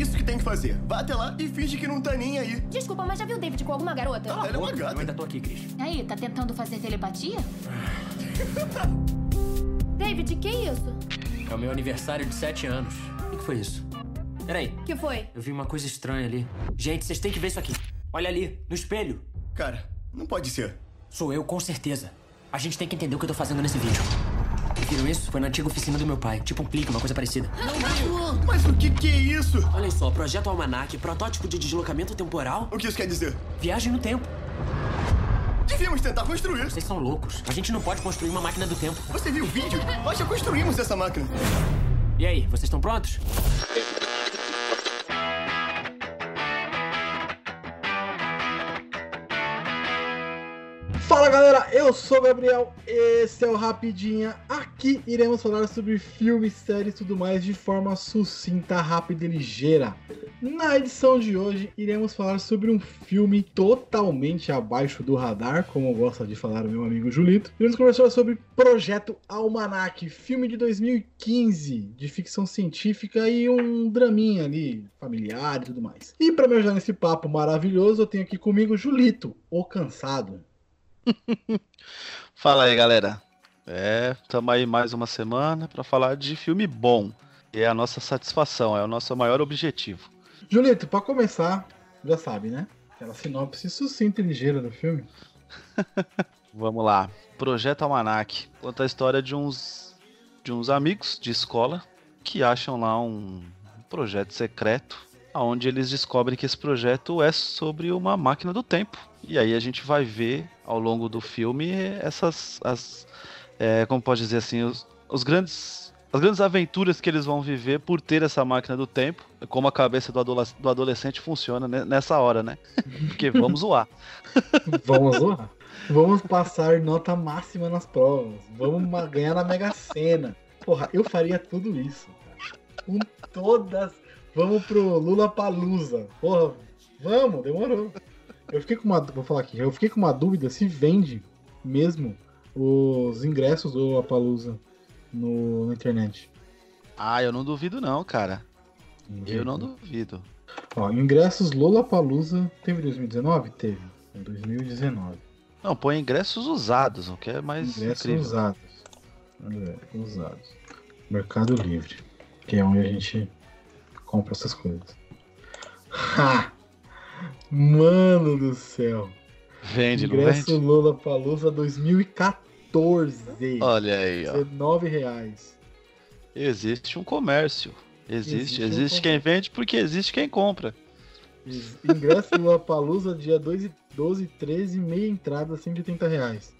isso que tem que fazer. Vá até lá e finge que não tá nem aí. Desculpa, mas já viu o David com alguma garota? Ela é uma Eu gata. ainda tô aqui, Cris. Aí, tá tentando fazer telepatia? David, que isso? É o meu aniversário de 7 anos. O que foi isso? Peraí, Que foi? eu vi uma coisa estranha ali. Gente, vocês têm que ver isso aqui. Olha ali, no espelho. Cara, não pode ser. Sou eu, com certeza. A gente tem que entender o que eu tô fazendo nesse vídeo. Viram isso? Foi na antiga oficina do meu pai. Tipo um clique, uma coisa parecida. Mas o que que é isso? Olha só, Projeto Almanac, protótipo de deslocamento temporal. O que isso quer dizer? Viagem no tempo. Devíamos tentar construir. Vocês são loucos. A gente não pode construir uma máquina do tempo. Você viu o vídeo? Nós já construímos essa máquina. E aí, vocês estão prontos? Fala galera, eu sou o Gabriel, esse é o Rapidinha. Aqui iremos falar sobre filmes, séries e tudo mais de forma sucinta, rápida e ligeira. Na edição de hoje, iremos falar sobre um filme totalmente abaixo do radar, como gosta de falar o meu amigo Julito. Iremos conversar sobre Projeto Almanac, filme de 2015, de ficção científica e um draminha ali, familiar e tudo mais. E para me ajudar nesse papo maravilhoso, eu tenho aqui comigo Julito, o cansado. Fala aí, galera. É, tamo aí mais uma semana pra falar de filme bom. E é a nossa satisfação, é o nosso maior objetivo. Julito, pra começar, já sabe, né? Aquela sinopse sucinta e ligeira do filme. Vamos lá. Projeto Almanac conta a história de uns de uns amigos de escola que acham lá um projeto secreto, onde eles descobrem que esse projeto é sobre uma máquina do tempo. E aí a gente vai ver ao longo do filme essas as é, como pode dizer assim, os, os grandes as grandes aventuras que eles vão viver por ter essa máquina do tempo, como a cabeça do, do adolescente funciona nessa hora, né? Porque vamos zoar. Vamos lá. Vamos passar nota máxima nas provas. Vamos ganhar na Mega Sena. Porra, eu faria tudo isso. cara. Com todas. Vamos pro Lula Palusa. Porra, vamos, demorou. Eu fiquei com uma. Vou falar aqui. Eu fiquei com uma dúvida se vende mesmo os ingressos do Lula Palusa no, na internet. Ah, eu não duvido não, cara. Eu não duvido. Ó, ingressos Lollapalooza teve 2019? Teve. Em 2019. Não, põe ingressos usados, o que é mais ingressos incrível. usados. É, usados. Mercado Livre. Que é onde a gente compra essas coisas. Ha! Mano do céu. Vende, não Ingresso vende? Lollapalooza 2014. Olha aí, ó. 19 reais. Existe um comércio. Existe, Existe um existe quem vende porque existe quem compra. Ingresso Lollapalooza dia 2 e 12 13, meia entrada, 180 reais.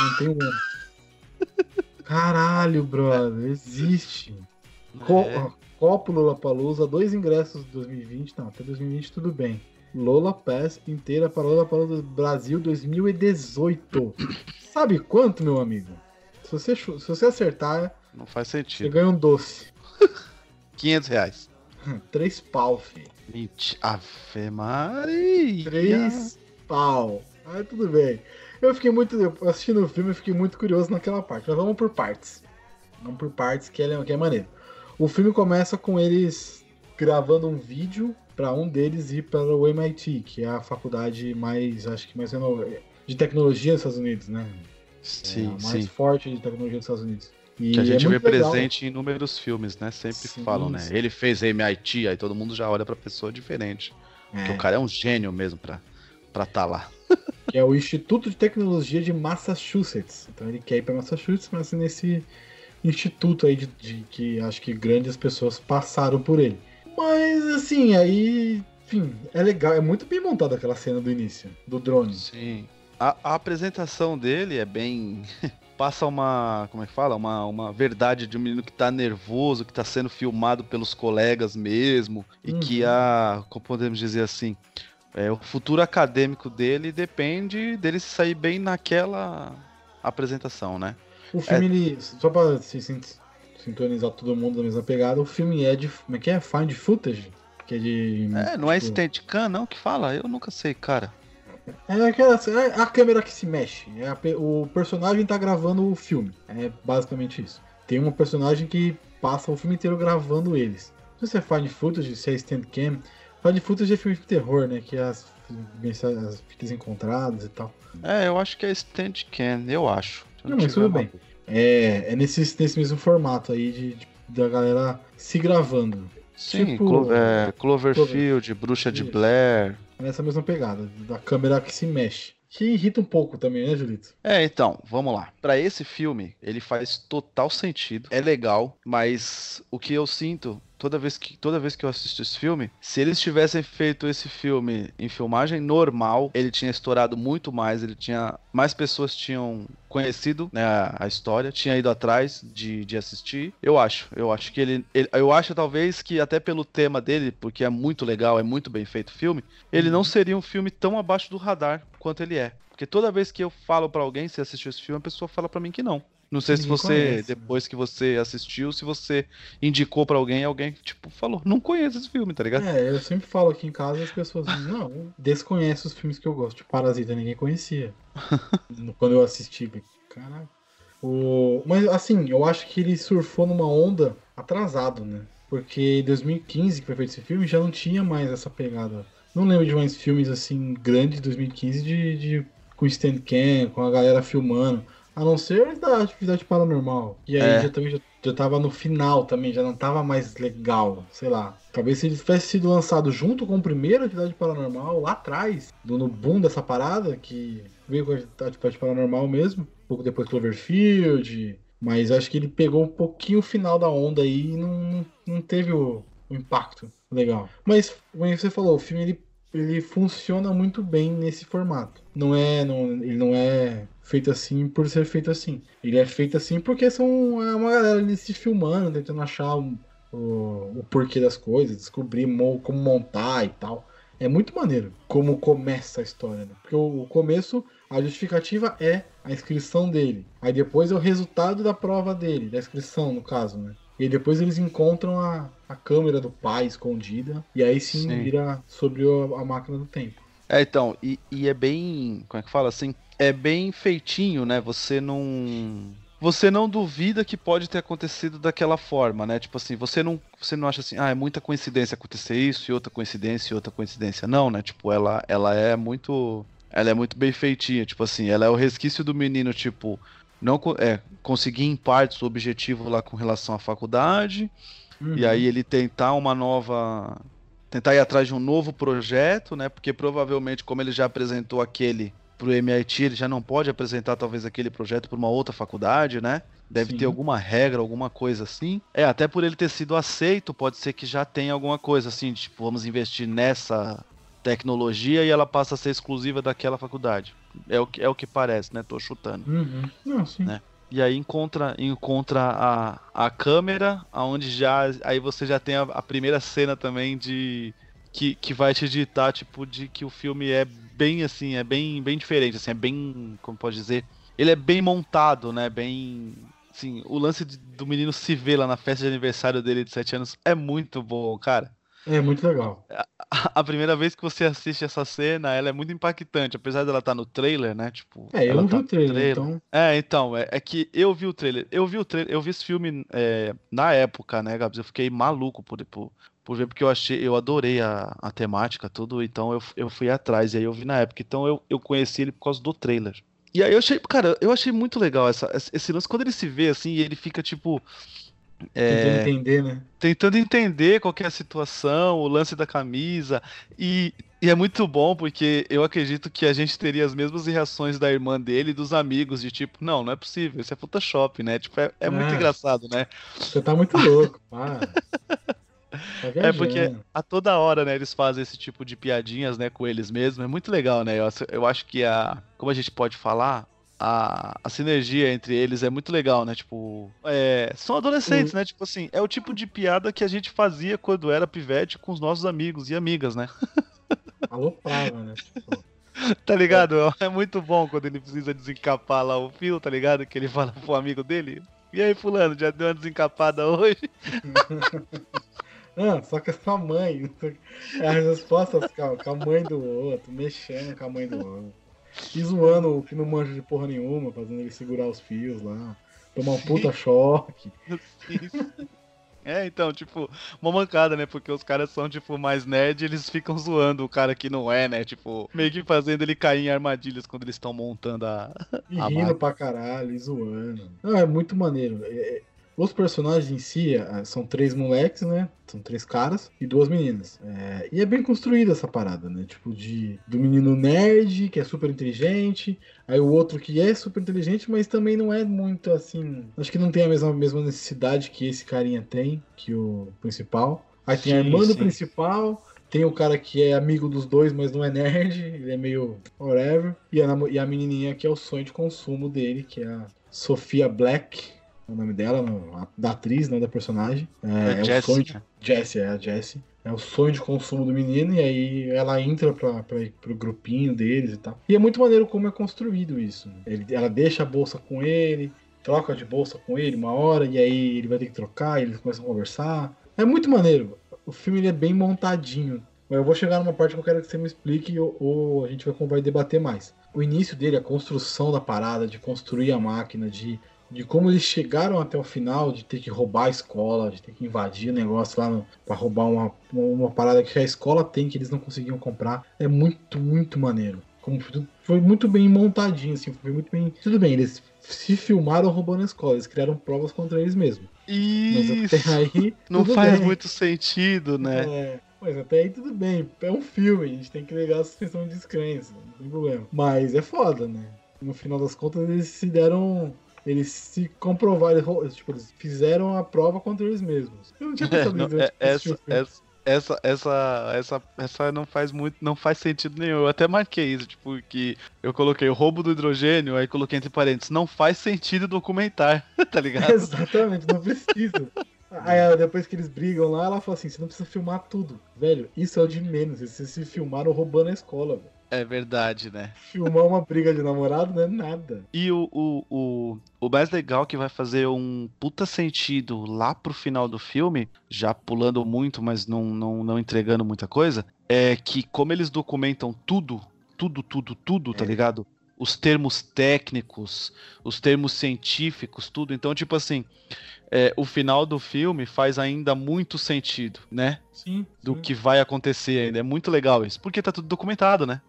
Não tem um. Caralho, brother, existe. É. Copo Lollapalooza, dois ingressos de 2020, não, até 2020 tudo bem. Lola Pass inteira para Lollapalooza Brasil 2018. Sabe quanto, meu amigo? Se você, se você acertar, Não faz você sentido. ganha um doce. 500 reais. Três pau, filho. Mentira. Ave Maria. Três pau. Aí tudo bem. Eu fiquei muito. Assistindo o filme, eu fiquei muito curioso naquela parte. Mas vamos por partes. Vamos por partes, que é, que é maneiro. O filme começa com eles gravando um vídeo para um deles ir para o MIT, que é a faculdade mais, acho que mais de tecnologia dos Estados Unidos, né? é Sim, a mais sim. forte de tecnologia dos Estados Unidos. E Que a gente é vê legal. presente em inúmeros filmes, né? Sempre Sim, falam, né? sim. Ele fez MIT, aí todo mundo já olha pra pessoa diferente. Porque É, o cara é um gênio mesmo pra estar tá lá. que é o Instituto de Tecnologia de Massachusetts. Então ele quer ir para Massachusetts, mas nesse instituto aí de, de que acho que grandes pessoas passaram por ele. Mas assim, aí, enfim, é legal, é muito bem montada aquela cena do início, do drone. Sim. A, a apresentação dele é bem. Passa uma. Como é que fala? Uma, uma verdade de um menino que tá nervoso, que tá sendo filmado pelos colegas mesmo. E que Uhum. a. Como podemos dizer assim? é, o futuro acadêmico dele depende dele se sair bem naquela apresentação, né? O filme, ele, só pra se sin- sintonizar todo mundo na mesma pegada, o filme é de. Como é que é? Find footage? Que é de. É, não é tipo, Steadicam, não, que fala? Eu nunca sei, cara. É aquela é a câmera que se mexe. É a o personagem tá gravando o filme. É basicamente isso. Tem uma personagem que passa o filme inteiro gravando eles. Não sei se é Find Footage, se é Stand Cam. Find Footage é filme de terror, né? Que é as, as fitas encontradas e tal. É, eu acho que é Standcam, eu acho. Não, mas tudo bem. É, é nesse, nesse mesmo formato aí de, de- da galera se gravando. Sim, Tipo- Clo- é, Cloverfield, Bruxa de Isso. Blair. Nessa mesma pegada, da câmera que se mexe. Que irrita um pouco também, né, Julito? É, então, vamos lá. Pra esse filme, ele faz total sentido. É legal, mas o que eu sinto toda vez que toda vez que eu assisto esse filme, se eles tivessem feito esse filme em filmagem normal, ele tinha estourado muito mais, ele tinha mais pessoas tinham conhecido né, a, história, tinha ido atrás de, de assistir. Eu acho, eu acho que ele, ele- eu acho talvez que até pelo tema dele, porque é muito legal, é muito bem feito o filme, ele não seria um filme tão abaixo do radar quanto ele é. Porque toda vez que eu falo pra alguém se assistiu esse filme, a pessoa fala pra mim que não. Não sei se você, conhece, né? depois que você assistiu, se você indicou pra alguém, alguém, tipo, falou, não conheço esse filme, tá ligado? É, eu sempre falo aqui em casa as pessoas não desconhecem os filmes que eu gosto. Tipo, Parasita ninguém conhecia. Quando eu assisti, caralho. O... Mas assim, eu acho que ele surfou numa onda atrasado, né? Porque em 2015, que foi feito esse filme, já não tinha mais essa pegada. Não lembro de mais filmes assim grandes de 2015 de, de com stand cam, com a galera filmando. A não ser da atividade paranormal. E aí É. já também já, já tava no final também, já não tava mais legal, sei lá. Talvez se ele tivesse sido lançado junto com o primeiro Atividade Paranormal, lá atrás, do- no boom dessa parada, que veio com a Atividade Paranormal mesmo, um pouco depois Cloverfield, mas acho que ele pegou um pouquinho o final da onda aí e não, não teve o, o impacto legal. Mas, como você falou, o filme ele, ele funciona muito bem nesse formato. Não é, não, ele não é feito assim por ser feito assim. Ele é feito assim porque são é uma galera ali se filmando, tentando achar um- o, o porquê das coisas, descobrir mo- como montar e tal. É muito maneiro como começa a história, né? Porque o, o começo, a justificativa é a inscrição dele. Aí depois é o resultado da prova dele, da inscrição, no caso, né? E depois eles encontram a, a câmera do pai escondida. E aí sim, Sim. vira sobre o- a máquina do tempo. É, então, e, e é bem. Como é que fala assim? É bem feitinho, né? Você não. Você não duvida que pode ter acontecido daquela forma, né? Tipo assim, você não, você não acha assim, ah, é muita coincidência acontecer isso, e outra coincidência, e outra coincidência. Não, né? Tipo, ela, ela é muito. Ela é muito bem feitinha. Tipo assim, ela é o resquício do menino, tipo, não é, conseguir em partes o objetivo lá com relação à faculdade. Uhum. E aí ele tentar uma nova. Tentar ir atrás de um novo projeto, né? Porque provavelmente, como ele já apresentou aquele pro MIT, ele já não pode apresentar talvez aquele projeto para uma outra faculdade, né? Deve Sim. ter alguma regra, alguma coisa assim. É, até por ele ter sido aceito, pode ser que já tenha alguma coisa assim, tipo, vamos investir nessa tecnologia e ela passa a ser exclusiva daquela faculdade. É o que, é o que parece, né? Tô chutando. Uhum. Não, sim. Né? E aí encontra, encontra a, a câmera, aonde já. Aí você já tem a, a primeira cena também de. Que, que vai te ditar, tipo, de que o filme é bem assim, é bem, bem diferente, assim, é bem. Como pode dizer? Ele é bem montado, né? Bem. Assim, o lance de- do menino se ver lá na festa de aniversário dele de 7 anos é muito bom, cara. É muito legal. A primeira vez que você assiste essa cena, ela é muito impactante, apesar dela estar no trailer, né? Tipo, É, eu não vi tá o no trailer, então. é, então, é, é que eu vi o trailer. Eu vi o trailer, eu vi esse filme é, na época, né, Gabs? Eu fiquei maluco por, por, por ver, porque eu achei, eu adorei a, a temática, tudo, então eu, eu fui atrás, e aí eu vi na época. Então eu, eu conheci ele por causa do trailer. E aí eu achei, cara, eu achei muito legal essa, esse lance, quando ele se vê assim, ele fica tipo. É, Tentando entender, né? tentando entender qual que é a situação, o lance da camisa. E, e é muito bom porque eu acredito que a gente teria as mesmas reações da irmã dele e dos amigos, de tipo, não, não é possível, isso é Photoshop, né? Tipo, é, é muito É. engraçado, né? Você tá muito louco, para. Tá É porque a toda hora, né, eles fazem esse tipo de piadinhas, né, com eles mesmos. É muito legal, né? Eu, acho- eu acho que a. Como a gente pode falar? A, a sinergia entre eles é muito legal, né? Tipo, é, são adolescentes, né? Tipo assim, é o tipo de piada que a gente fazia quando era pivete com os nossos amigos e amigas, né? Aloprava, né? Tipo, Tá ligado? É muito bom quando ele precisa desencapar lá o fio, tá ligado? Que ele fala pro amigo dele. E aí, fulano, já deu uma desencapada hoje? Ah, só que a sua mãe. É as respostas com a mãe do outro, mexendo com a mãe do outro. E zoando o que não manja de porra nenhuma, fazendo ele segurar os fios lá. Tomar um puta choque. É, então, tipo, uma mancada, né? Porque os caras são, tipo, mais nerd e eles ficam zoando o cara que não é, né? Tipo, meio que fazendo ele cair em armadilhas quando eles estão montando a. E a rindo máquina. pra caralho, e zoando. Não, é muito maneiro. É- é- Os personagens em si é, são três moleques, né? São três caras e duas meninas. É, e é bem construída essa parada, né? Tipo, de do menino nerd, que é super inteligente, aí o outro que é super inteligente, mas também não é muito assim. Acho que não tem a mesma, mesma necessidade que esse carinha tem, que o principal. Aí tem a Sim, irmã do sim. principal, tem o cara que é amigo dos dois, mas não é nerd, ele é meio whatever. E a, e a menininha que é o sonho de consumo dele, que é a Sofia Black, o nome dela, não, da atriz, não da personagem. É, É é o sonho de, né? Jessie, é a Jessie. É o sonho de consumo do menino, e aí ela entra pra, pra, pro grupinho deles e tal. E é muito maneiro como é construído isso. né? Ele, ela deixa a bolsa com ele, troca de bolsa com ele uma hora, e aí ele vai ter que trocar, e eles começam a conversar. É muito maneiro. O filme ele é bem montadinho. Mas eu vou chegar numa parte que eu quero que você me explique ou, ou a gente vai, vai debater mais. O início dele, a construção da parada, de construir a máquina, de, de como eles chegaram até o final, de ter que roubar a escola, de ter que invadir o negócio lá pra roubar uma, uma parada que a escola tem que eles não conseguiam comprar. É muito, muito maneiro. Como foi muito bem montadinho, assim, foi muito bem. Tudo bem, eles se filmaram roubando a escola, eles criaram provas contra eles mesmos. Mas Isso! até aí. Não faz bem. muito sentido, né? É, mas até aí tudo bem. É um filme, a gente tem que ligar a suspensão de descrença, não tem problema. Mas é foda, né? No final das contas, eles se deram. Eles se comprovaram, eles, tipo, eles fizeram a prova contra eles mesmos. Eu não tinha pensado nisso, é- essa, essa, essa, essa, essa, essa não faz muito, não faz sentido nenhum. Eu até marquei isso, tipo, que eu coloquei o roubo do hidrogênio, aí coloquei entre parênteses, não faz sentido documentar, tá ligado? Exatamente, não precisa. Aí ela, depois que eles brigam lá, ela fala assim: você não precisa filmar tudo. Velho, isso é o de menos. Vocês se filmaram roubando a escola, velho. É verdade, né? Filmar uma briga de namorado não é nada. E o, o, o, o mais legal que vai fazer um puta sentido lá pro final do filme, já pulando muito, mas não, não, não entregando muita coisa, é que como eles documentam tudo, tudo, tudo, tudo, tá É. ligado? Os termos técnicos, os termos científicos, tudo. Então, tipo assim, é, o final do filme faz ainda muito sentido, né? Sim. Do sim. que vai acontecer ainda. É muito legal isso. Porque tá tudo documentado, né?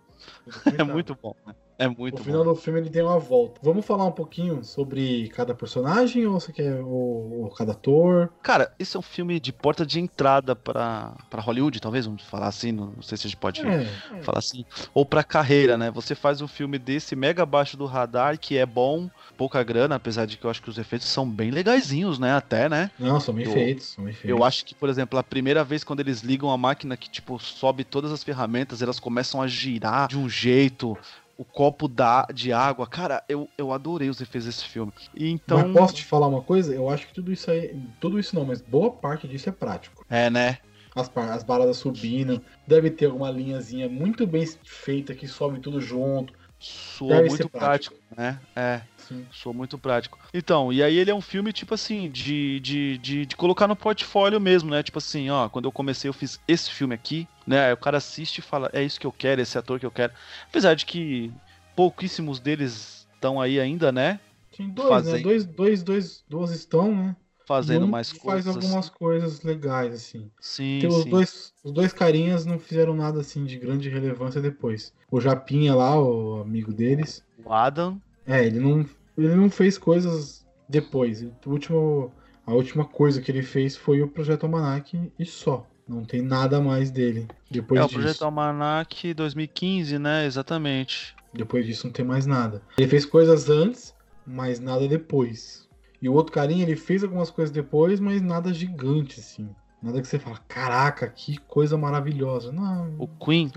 É muito bom, né? É muito No bom. final do filme ele tem uma volta. Vamos falar um pouquinho sobre cada personagem ou você quer ou, ou cada ator? Cara, esse é um filme de porta de entrada pra, pra Hollywood, talvez, vamos falar assim, não, não sei se a gente pode É, falar assim, ou pra carreira, né? Você faz um filme desse mega abaixo do radar, que é bom, pouca grana, apesar de que eu acho que os efeitos são bem legaisinhos, né? Até, né? não, são bem Eu- feitos, são bem feitos. Eu acho que, por exemplo, a primeira vez quando eles ligam a máquina que, tipo, sobe todas as ferramentas, elas começam a girar de um jeito, o copo da, de água. Cara, eu, eu adorei os efeitos desse filme. E então. Mas posso te falar uma coisa? Eu acho que tudo isso aí, tudo isso não, mas boa parte disso é prático. É, né? As, as baradas subindo, deve ter alguma linhazinha muito bem feita que sobe tudo junto. Deve muito prático, prático. né? É. Sim. Sou muito prático. Então, e aí ele é um filme, tipo assim, de, de, de, de colocar no portfólio mesmo, né? Tipo assim, ó, quando eu comecei eu fiz esse filme aqui, né? Aí o cara assiste e fala, é isso que eu quero, esse ator que eu quero. Apesar de que pouquíssimos deles estão aí ainda, né? Tem dois, Fazem. né? Dois, dois, dois, duas estão, né? Fazendo um mais faz coisas. algumas assim. coisas legais, assim. Sim, os sim. dois, os dois carinhas não fizeram nada assim de grande relevância depois. O Japinha lá, o amigo deles, O Adam, é, ele não, ele não fez coisas depois. O último, a última coisa que ele fez foi o Projeto Almanac e só. Não tem nada mais dele depois é o. Projeto Almanac 2015, né? Exatamente. Depois disso não tem mais nada. Ele fez coisas antes, mas nada depois. E o outro carinha, ele fez algumas coisas depois, mas nada gigante, assim. Nada que você fala, caraca, que coisa maravilhosa. Não. O Queen,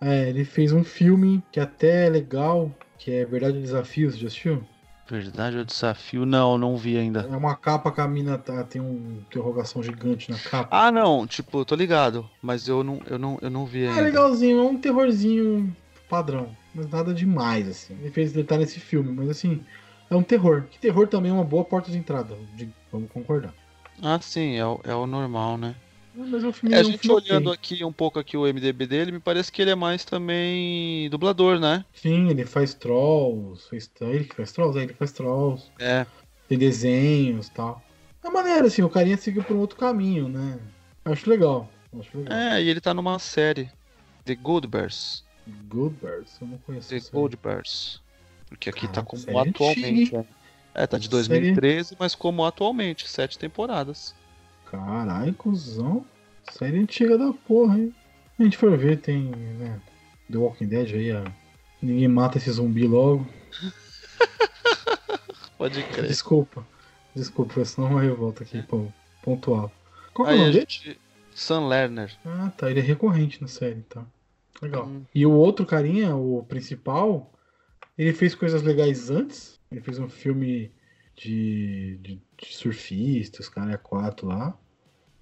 É, ele fez um filme que até é legal, que é Verdade ou Desafio, você já assistiu? Verdade ou Desafio? Não, não vi ainda. É uma capa que a mina tá, tem uma interrogação gigante na capa. Ah, não, tipo, tô ligado, mas eu não, eu não, eu não vi É ainda. legalzinho, é um terrorzinho padrão, mas nada demais, assim. Ele fez tá nesse filme, mas assim, é um terror. Que terror também é uma boa porta de entrada, de- vamos concordar. Ah, sim, é o, é o normal, né? Mas o filme É, a é um gente olhando aqui um pouco aqui o MDB dele, me parece que ele é mais também dublador, né? Sim, ele faz trolls, fez, é ele que faz trolls, é ele faz trolls, É. tem desenhos e tal. É maneiro, assim, o carinha seguiu por um outro caminho, né? Acho legal. Acho legal. É, e ele tá numa série. The Gold Bears. Good Bears, eu não conheço The série. Gold Bears. Porque aqui tá Caraca, como série atualmente. antiga, né? É, tá de Série- 2013, mas como atualmente, sete temporadas. Caralho, cuzão. Série antiga da porra, hein? A gente for ver, tem, né? The Walking Dead aí, ó. Ninguém mata esse zumbi logo. Pode crer. Desculpa. Desculpa, foi só uma revolta aqui, pô, pontual. Qual que é o Aí a nome dele? gente. Sam Lerner. Ah, tá. Ele é recorrente na série, tá. Legal. Hum. E o outro carinha, o principal, ele fez coisas legais antes. Ele fez um filme de, de surfistas, cara, é quatro lá.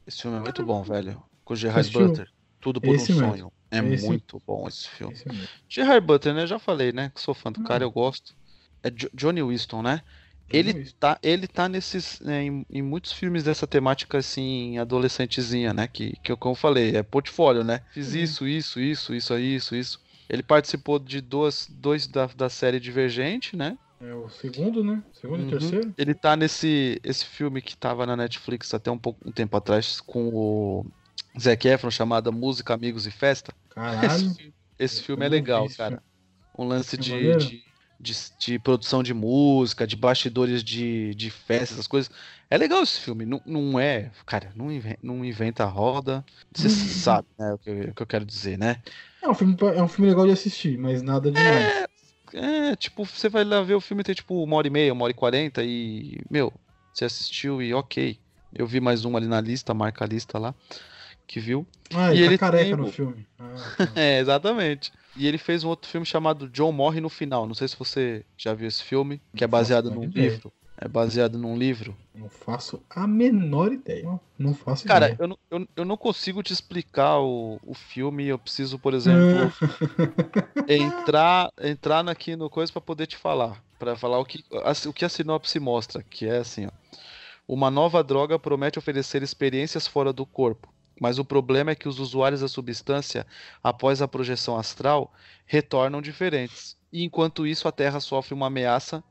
Esse filme é muito bom, velho. Com Gerard Esse filme- Butler. Tudo por esse um mesmo. sonho. É Esse- muito bom esse filme. Esse. Gerard Butler, né? Já falei, né? Que sou fã do Hum. cara, eu gosto. É Jo- Johnny Winston, né? Ele tá, ele tá nesses, né, em, em muitos filmes dessa temática assim, adolescentezinha, né? Que, que eu, como eu falei, é portfólio, né? Fiz Uhum. isso, isso, isso, isso, isso, isso. Ele participou de duas, dois da, da série Divergente, né? É o segundo, né? Segundo Uhum. e terceiro? Ele tá nesse esse filme que tava na Netflix até um pouco um tempo atrás com o Zac Efron chamado Música, Amigos e Festa. Caralho. Esse, esse filme é vi legal, esse cara. Um lance É de, de, de, de produção de música, de bastidores de, de festa, essas coisas. É legal esse filme. Não, não é. Cara, não inventa, não inventa a roda. Você sabe, né? O que, eu- o que eu quero dizer, né? É um, filme, é um filme legal de assistir, mas nada demais. É, tipo, você vai lá ver o filme tem tipo uma hora e meia, uma hora e quarenta e. Meu, você assistiu e ok. Eu vi mais um ali na lista, marca a lista lá. Que viu. Ah, e ele, ele tá careca tem no filme. Ah, tá. É, exatamente. E ele fez um outro filme chamado John Morre no Final. Não sei se você já viu esse filme, que é baseado faço a num livro. É baseado num livro. Não faço a menor ideia. Não, faço Cara, ideia. eu, não- eu, eu não consigo te explicar o, o filme. Eu preciso, por exemplo, entrar, entrar aqui no coisa pra poder te falar. Pra falar o que, a- o que a sinopse mostra. Que é assim, ó. Uma nova droga promete oferecer experiências fora do corpo. Mas o problema é que os usuários da substância, após a projeção astral, retornam diferentes. E enquanto isso, a Terra sofre uma ameaça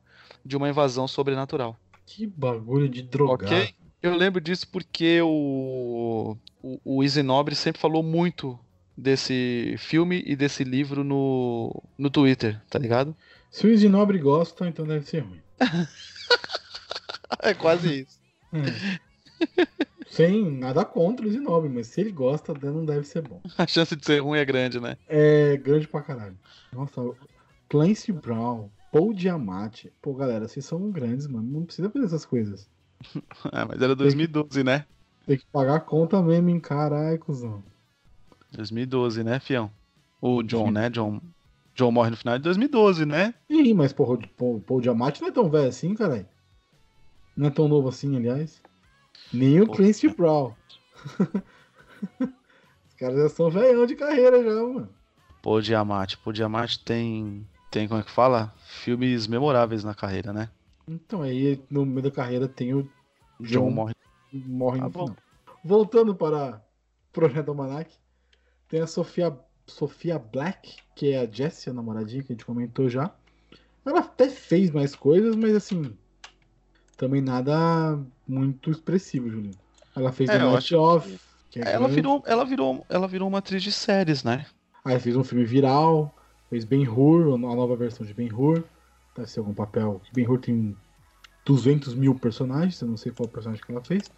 de uma invasão sobrenatural. Que bagulho de drogado. Ok? Eu lembro disso porque o, o, o Easy Nobre sempre falou muito desse filme e desse livro no, no Twitter, tá ligado? Se o Easy Nobre gosta, então deve ser ruim. É quase isso. É. Sem nada contra o Easy Nobre, mas se ele gosta, não deve ser bom. A chance de ser ruim é grande, né? É grande pra caralho. Nossa, Clancy Brown, Paul Diamante. Pô, galera, vocês são grandes, mano. Não precisa fazer essas coisas. É, mas era 2012, né? Tem que pagar a conta mesmo, hein? Caralho, cuzão. 2012, né, fião? O John, né? John, John morre no final de 2012, né? Ih, mas porra, o Paul, Paul Diamante não é tão velho assim, caralho. Não é tão novo assim, aliás. Nem o Pô, Clancy Brown. Os caras já são velhão de carreira já, mano. Pô, Diamante. Pô, Diamante tem. Tem, como é que fala? Filmes memoráveis na carreira, né? Então aí no meio da carreira tem o John John morre. morre Tá no. Voltando para o Projeto Almanac, tem a Sofia, Sofia Black, que é a Jessie, a namoradinha que a gente comentou já. Ela até fez mais coisas, mas assim, também nada muito expressivo, Julinho. Ela fez É, The Night Off, que é Ela grande. virou, ela, virou, ela virou uma atriz de séries, né? Aí fez um filme viral, fez Ben Hur, a nova versão de Ben Hur. Deve ser algum papel. Ben Hur tem 200 mil personagens, eu não sei qual personagem que ela fez.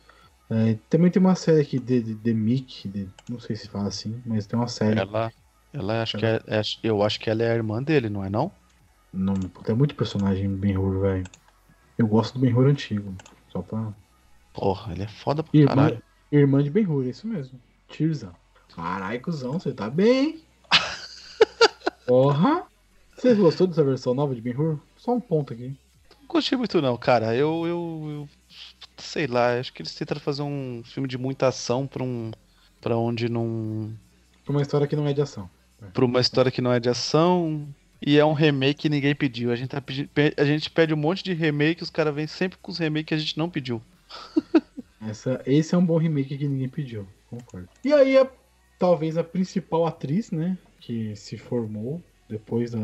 É, também tem uma série aqui de, de, de Mick, de- não sei se fala assim, mas tem uma série. Ela, ela acho que é, é- eu acho que ela é a irmã dele, não é não? Não, tem muito personagem em Ben Hur, velho. Eu gosto do Ben Hur antigo. Só pra. Porra, ele é foda pra Irmã, caralho. irmã de Ben Hur, é isso mesmo. Tirza. Caralho, cuzão, você tá bem, hein? Porra! Você gostou dessa versão nova de Ben Hur? Só um ponto aqui. Não gostei muito não, cara. Eu, eu, eu sei lá, acho que eles tentaram fazer um filme de muita ação pra um para onde não Pra uma história que não é de ação. pra uma história que não é de ação e é um remake que ninguém pediu. A gente tá pedi- pe- a gente pede um monte de remake, os caras vêm sempre com os remakes que a gente não pediu. Essa, esse é um bom remake que ninguém pediu, concordo. E aí, a- talvez a principal atriz, né, que se formou depois da,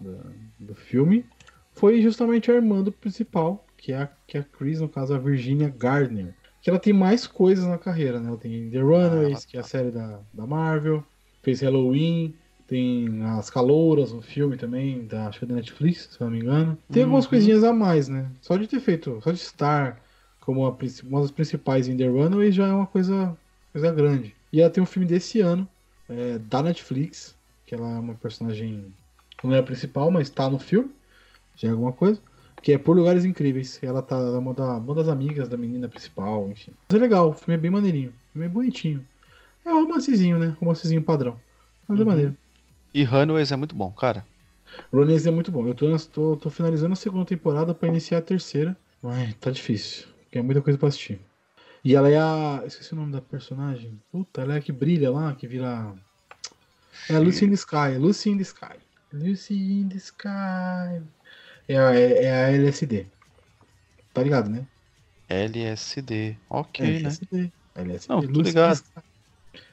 da- do filme, foi justamente a irmã do principal, que é a, que é a Chris, no caso, a Virginia Gardner. Que ela tem mais coisas na carreira, né? Ela tem The Runaways, Ah, que é a série da, da Marvel, fez Halloween, tem As Calouras, um filme também, da, acho que é da Netflix, se eu não me engano. Tem algumas Uhum. coisinhas a mais, né? Só de ter feito, só de estar como a, uma das principais em The Runaways já é uma coisa, coisa grande. E ela tem um filme desse ano, é, da Netflix, que ela é uma personagem não é a principal, mas tá no filme, já é alguma coisa. Que é Por Lugares Incríveis. Ela tá é uma, da- uma das amigas da menina principal, enfim. Mas é legal, o filme é bem maneirinho. O filme é bonitinho. É um romancezinho, né? Romancezinho padrão. Mas é Uhum. maneiro. E Runaways é muito bom, cara. Ronese é muito bom. Eu tô, tô, tô finalizando a segunda temporada pra iniciar a terceira. Mas tá difícil. Porque é muita coisa pra assistir. E ela é a. Esqueci o nome da personagem. Puta, ela é a que brilha lá, que vira. É a Lucy in the Sky. Lucy in the Sky. Lucy in the Sky. É a, é, é a LSD. Tá ligado, né? LSD. Ok, é, né? LSD. LSD. Não, tô Lucy ligado.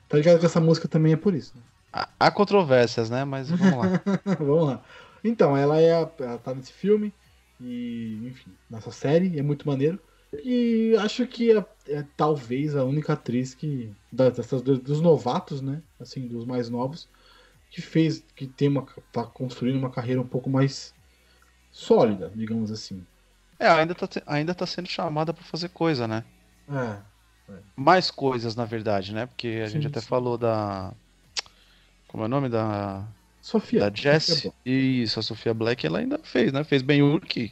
Tá ligado que essa música também é por isso, né? Há- Há controvérsias, né? Mas vamos lá. Vamos lá. Então, ela é a- ela tá nesse filme e, enfim, nessa série, é muito maneiro. E acho que é, é talvez a única atriz que da- dessas do- dos novatos, né, assim, dos mais novos, que fez que tem uma tá construindo uma carreira um pouco mais sólida, digamos assim. É, ainda tá, ainda tá sendo chamada pra fazer coisa, né? É. Mais coisas, na verdade, né? Porque a Sim, gente até sim. falou da. Como é o nome da. Sofia. Da Jessie. Black. Isso, a Sofia Black, ela ainda fez, né? Fez bem Urk.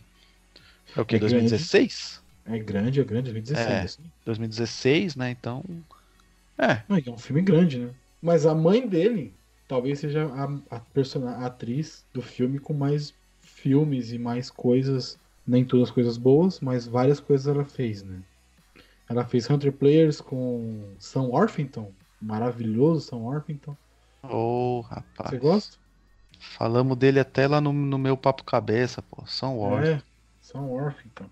É o que? É grande. 2016? É grande, é grande, 2016. É. assim. 2016, né? Então. É. Não, é um filme grande, né? Mas a mãe dele talvez seja a, a, persona- a atriz do filme com mais filmes e mais coisas. Nem todas coisas boas, mas várias coisas ela fez, né? Ela fez Hunter Players com Sam Orpington. Maravilhoso Sam Orpington. Ô, rapaz. Você gosta? Falamos dele até lá no, no meu papo cabeça, pô. São Wars. É, Sam Orpington.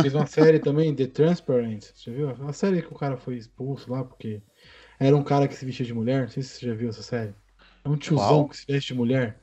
Fez uma série também, The Transparent. Você já viu? Uma série que o cara foi expulso lá porque era um cara que se vestia de mulher. Não sei se você já viu essa série. É um tiozão Qual? que se veste de mulher.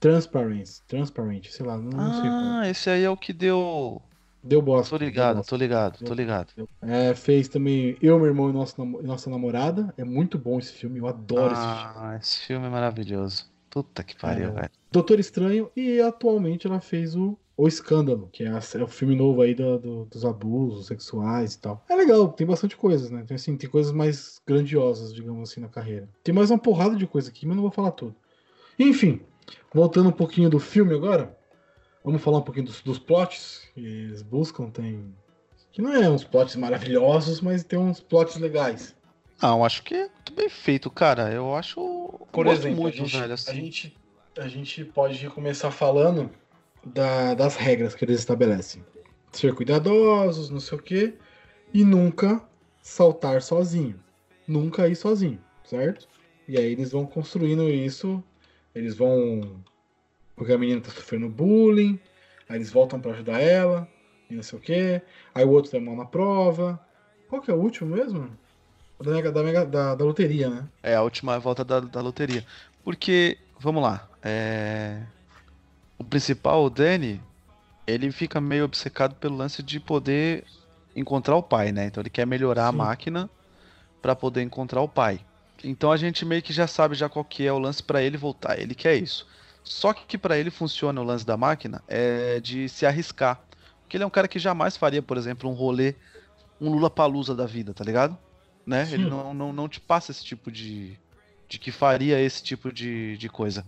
Transparent, Transparent, sei lá, não, não sei. Ah, esse aí é o que deu. Deu bosta. Tô ligado, tô ligado, tô ligado. É, fez também Eu, Meu Irmão e e Nossa Namorada. É muito bom esse filme, eu adoro esse filme. Ah, esse filme é maravilhoso. Puta que pariu, É. velho. Doutor Estranho e atualmente ela fez o, o Escândalo, que é, a- é o filme novo aí do- do- dos abusos sexuais e tal. É legal, tem bastante coisas, né? Tem, assim, tem coisas mais grandiosas, digamos assim, na carreira. Tem mais uma porrada de coisa aqui, mas não vou falar tudo. Enfim, voltando um pouquinho do filme agora, vamos falar um pouquinho dos, dos plots que eles buscam. Tem. Que não é uns plots maravilhosos, mas tem uns plots legais. Não, acho que é muito bem feito, cara. Eu acho. Por exemplo, muito, a, gente, velho. a, Assim. gente, a gente pode começar falando da- das regras que eles estabelecem. Ser cuidadosos, não sei o quê, e nunca saltar sozinho. Nunca ir sozinho, certo? E aí eles vão construindo isso, eles vão. Porque a menina tá sofrendo bullying, aí eles voltam pra ajudar ela, e não sei o quê. Aí o outro tem mal na prova. Qual que é o último mesmo? Da, mega, da, mega- da, da loteria, né? É a última volta da, da loteria. Porque, vamos lá. é, O principal, o Danny, ele fica meio obcecado pelo lance de poder encontrar o pai, né? Então ele quer melhorar a Sim. máquina pra poder encontrar o pai. Então a gente meio que já sabe já qual que é o lance pra ele voltar. Ele quer isso. Só que pra ele funciona o lance da máquina é de se arriscar. Porque ele é um cara que jamais faria, por exemplo, um rolê, um Lula Palusa da vida, tá ligado? Né? Ele não, não, não te passa esse tipo de. de que faria esse tipo de, de coisa.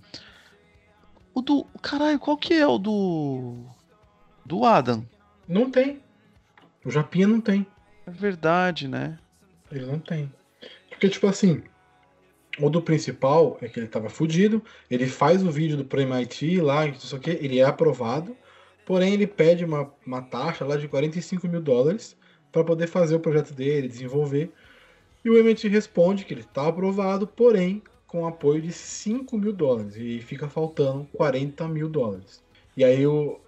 O do. Caralho, qual que é o do. Do Adam? Não tem. O Japinha não tem. É verdade, né? Ele não tem. Porque, tipo assim, o do principal é que ele tava fudido, ele faz o vídeo do Pro MIT lá, não sei o que, ele é aprovado, porém ele pede uma, uma taxa lá de 45 mil dólares para poder fazer o projeto dele, desenvolver. E o MIT responde que ele tá aprovado, porém com apoio de 5 mil dólares. E fica faltando 40 mil dólares. E aí o,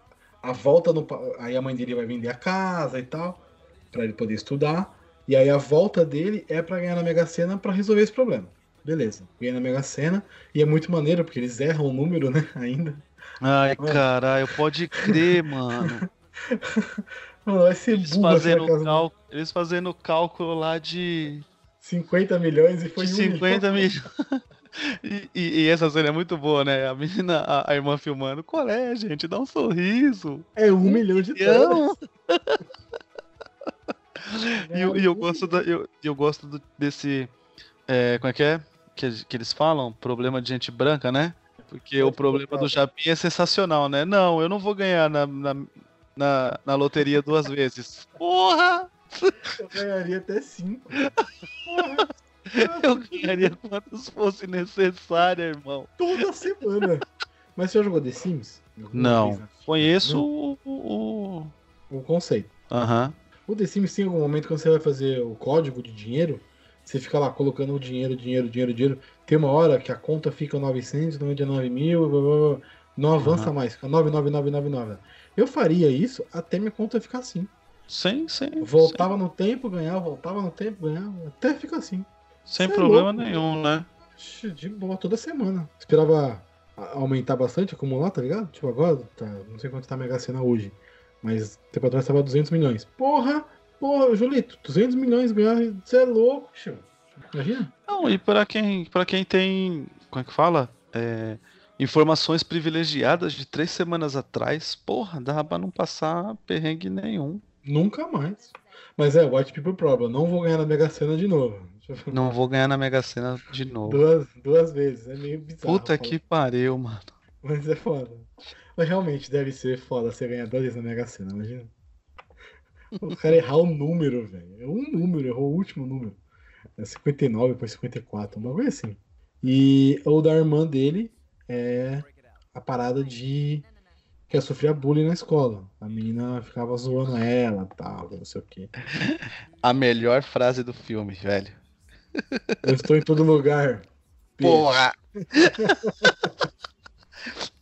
a volta no. Aí a mãe dele vai vender a casa e tal, para ele poder estudar. E aí a volta dele é pra ganhar na Mega Sena pra resolver esse problema. Beleza, ganha na Mega Sena. E é muito maneiro, porque eles erram o número, né, ainda. Ai, Mano. caralho, pode crer, mano. Mano, vai ser Eles fazendo, cal... Eles fazendo cálculo lá de, 50 milhões e foi de um 50 milhão. milhões. E, e- e essa cena é muito boa, né? A menina, a, a irmã filmando. Qual é, gente? Dá um sorriso. É um milhão de dólares. E eu, e eu gosto, da, eu, eu gosto do- desse. é, como é que é? Que, que eles falam? Problema de gente branca, né? Porque o problema do Japim é sensacional, né? Não, eu não vou ganhar na, na, na, na loteria duas vezes. Porra! Eu ganharia até 5. Eu ganharia quantos fosse necessário, irmão. toda semana. Mas você já jogou The Sims? Não. né? Conheço Não? o. o- o- conceito. Aham. O The Sims tem algum momento quando você vai fazer o código de dinheiro, você fica lá colocando o dinheiro, dinheiro, dinheiro, dinheiro. Tem uma hora que a conta fica 999 mil, blá, blá, blá. não avança Aham. mais, fica 99999. Eu faria isso até minha conta ficar assim. Sem, sem, Voltava no tempo, ganhava, voltava no tempo, ganhava, até fica assim. sem é problema nenhum, né? De boa, toda semana. Esperava aumentar bastante, acumular, tá ligado? Tipo, agora, tá, não sei quanto tá a Mega Sena hoje. Mas tempo atrás tava 200 milhões. Porra! Porra, Julito, 200 milhões ganhar, você é louco, tio. Imagina? Não, e para quem, para quem tem, como é que fala? É, informações privilegiadas de três semanas atrás, porra, dava pra não passar perrengue nenhum. Nunca mais. Mas é, White People Problem. Não vou ganhar na Mega Sena de novo. Não vou ganhar na Mega Sena de novo. Duas, duas vezes. É meio bizarro. Puta que pariu, mano. Mas é foda. Mas realmente deve ser foda você ganhar duas vezes na Mega Sena, imagina. O cara errar o número, velho. É um número, errou o último número. É 59, depois 54, um bagulho assim. E o da irmã dele é a parada de que ela sofria bullying na escola. A menina ficava zoando ela tal, não sei o quê. A melhor frase do filme, velho. Eu estou em todo lugar. Porra!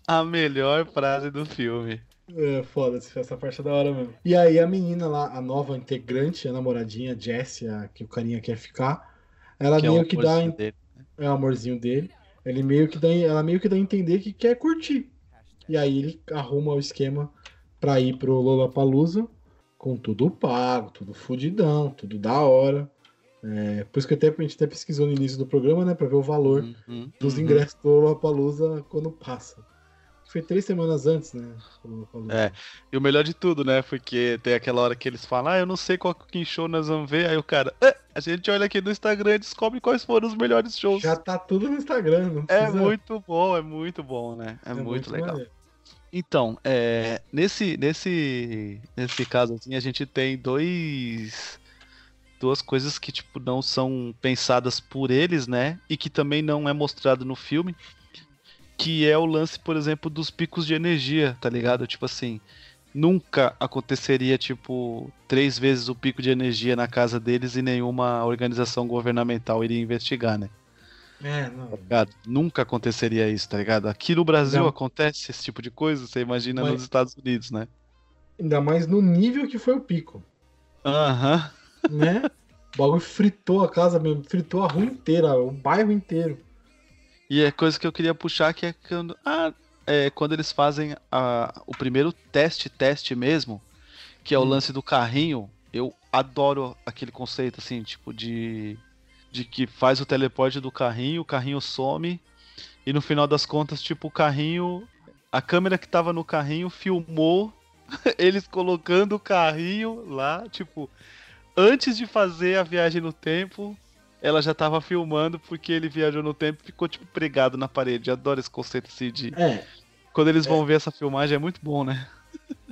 A melhor frase do filme. É, foda-se, essa parte é da hora mesmo. E aí a menina lá, a nova integrante, a namoradinha, Jessie, a que o carinha quer ficar, ela Que é meio que dá. dele. É o amorzinho dele. Ele meio que dá, ela meio que dá a entender que quer curtir. E aí ele arruma o esquema pra ir pro Lollapalooza com tudo pago, tudo fudidão, tudo da hora. É, por isso que até, a gente até pesquisou no início do programa, né, pra ver o valor Uhum, dos uhum. ingressos do Lollapalooza quando passa. Foi três semanas antes, né? É. E o melhor de tudo, né? Porque tem aquela hora que eles falam, ah, eu não sei qual que show nós vamos ver. Aí o cara, "Ah, a gente olha aqui no Instagram e descobre quais foram os melhores shows. Já tá tudo no Instagram, não É precisa... muito bom, é muito bom, né? É, muito, legal. maneiro. Então, é, nesse, nesse, nesse caso, assim, a gente tem dois, duas coisas que, tipo, não são pensadas por eles, né? E que também não é mostrado no filme. Que é o lance, por exemplo, dos picos de energia, tá ligado? Tipo assim, nunca aconteceria, tipo, três vezes o pico de energia na casa deles e nenhuma organização governamental iria investigar, né? É, não. tá ligado? Nunca aconteceria isso, tá ligado? Aqui no Brasil Não. acontece esse tipo de coisa, você imagina Mas- nos Estados Unidos, né? Ainda mais no nível que foi o pico, Aham. né? o bagulho fritou a casa mesmo, fritou a rua inteira, o bairro inteiro. E é coisa que eu queria puxar que é quando, ah, é quando eles fazem a, o primeiro teste, teste mesmo, que é o Hum. lance do carrinho. Eu adoro aquele conceito assim, tipo de de que faz o teleporte do carrinho, o carrinho some e no final das contas, tipo, o carrinho, a câmera que tava no carrinho filmou eles colocando o carrinho lá, tipo, antes de fazer a viagem no tempo, ela já tava filmando porque ele viajou no tempo e ficou, tipo, pregado na parede. Eu adoro esse conceito assim de. É, Quando eles vão ver essa filmagem é muito bom, né?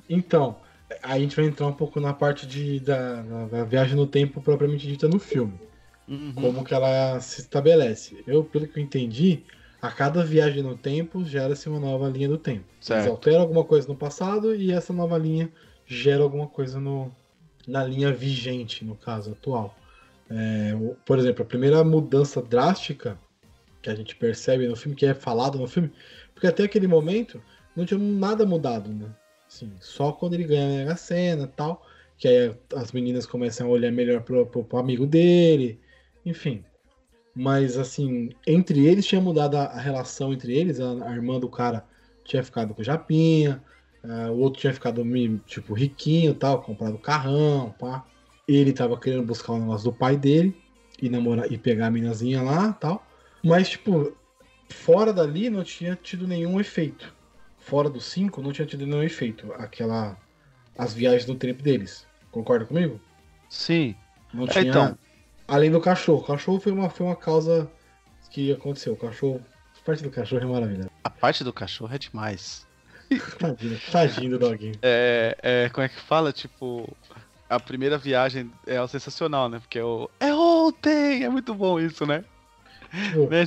então, aí a gente vai entrar um pouco na parte de, da- da viagem no tempo propriamente dita no filme. Uhum. Como que ela se estabelece. Eu, pelo que eu entendi, a cada viagem no tempo gera-se uma nova linha do tempo. Eles Certo. alteram alguma coisa no passado e essa nova linha gera alguma coisa no, na linha vigente, no caso atual. É, por exemplo, a primeira mudança drástica que a gente percebe no filme, que é falado no filme, porque até aquele momento não tinha nada mudado, né? Assim, só quando ele ganha a Mega Sena e tal, que aí as meninas começam a olhar melhor pro, pro, pro amigo dele, enfim. Mas assim, entre eles tinha mudado a, a relação entre eles, a, a irmã do cara tinha ficado com o Japinha, Ah, o outro tinha ficado tipo, riquinho e tal, comprado carrão, pá. Ele tava querendo buscar o negócio do pai dele e namorar e pegar a minazinha lá tal. Mas, tipo, fora dali não tinha tido nenhum efeito. Fora do 5 não tinha tido nenhum efeito. Aquela. As viagens no tempo deles. Concorda comigo? Sim. Não É, tinha. então. Além do cachorro. O cachorro foi uma, foi uma causa que aconteceu. O cachorro. A parte do cachorro é maravilha. A parte do cachorro é demais. Tadinho, tadinho do doguinho. É, é, como é que fala? Tipo, a primeira viagem é sensacional, né? Porque é o. É ontem! É muito bom isso, né? Tipo, Né,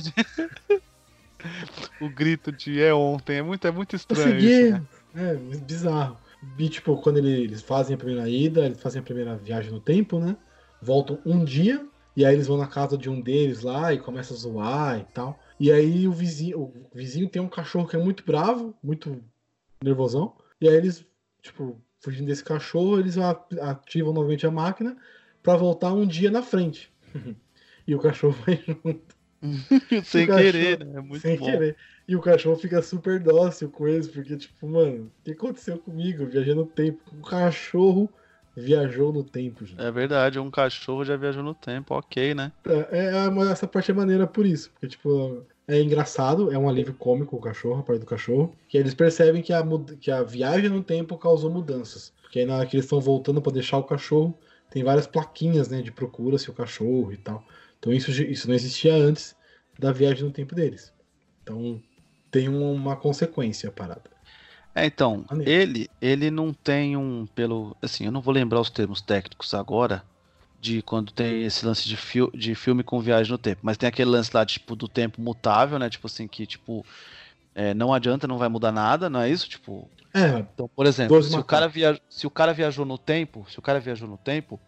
o grito de é ontem é muito, é muito estranho isso, né? É, bizarro. E tipo, quando ele- eles fazem a primeira ida, eles fazem a primeira viagem no tempo, né? Voltam um dia, e aí eles vão na casa de um deles lá e começa a zoar e tal. E aí o vizinho, o vizinho tem um cachorro que é muito bravo, muito nervosão. E aí eles, tipo, fugindo desse cachorro, eles ativam novamente a máquina pra voltar um dia na frente. e o cachorro vai junto. Sem O cachorro- querer, né? É muito sem bom. querer. E o cachorro fica super dócil com eles, porque, tipo, mano, o que aconteceu comigo? Eu Viajei no tempo. O cachorro viajou no tempo, gente. É verdade, um cachorro já viajou no tempo, ok, né? É, é, mas essa parte é maneira por isso, porque, tipo, é engraçado, é um alívio cômico o cachorro, a parte do cachorro, que eles percebem que a, que a viagem no tempo causou mudanças. Porque aí na hora que eles estão voltando pra deixar o cachorro, tem várias plaquinhas, né, de procura-se o cachorro e tal. Então isso, isso não existia antes da viagem no tempo deles. Então tem um- uma consequência a parada. É, então, ele, ele não tem um, pelo, assim, eu não vou lembrar os termos técnicos agora, de quando tem esse lance de, fil de filme com viagem no tempo, mas tem aquele lance lá, tipo, do tempo mutável, né, tipo assim, que, tipo, é, não adianta, não vai mudar nada, não é isso? Tipo, É, então, por exemplo, se o, cara via... se o cara viajou no tempo, se o cara viajou no tempo,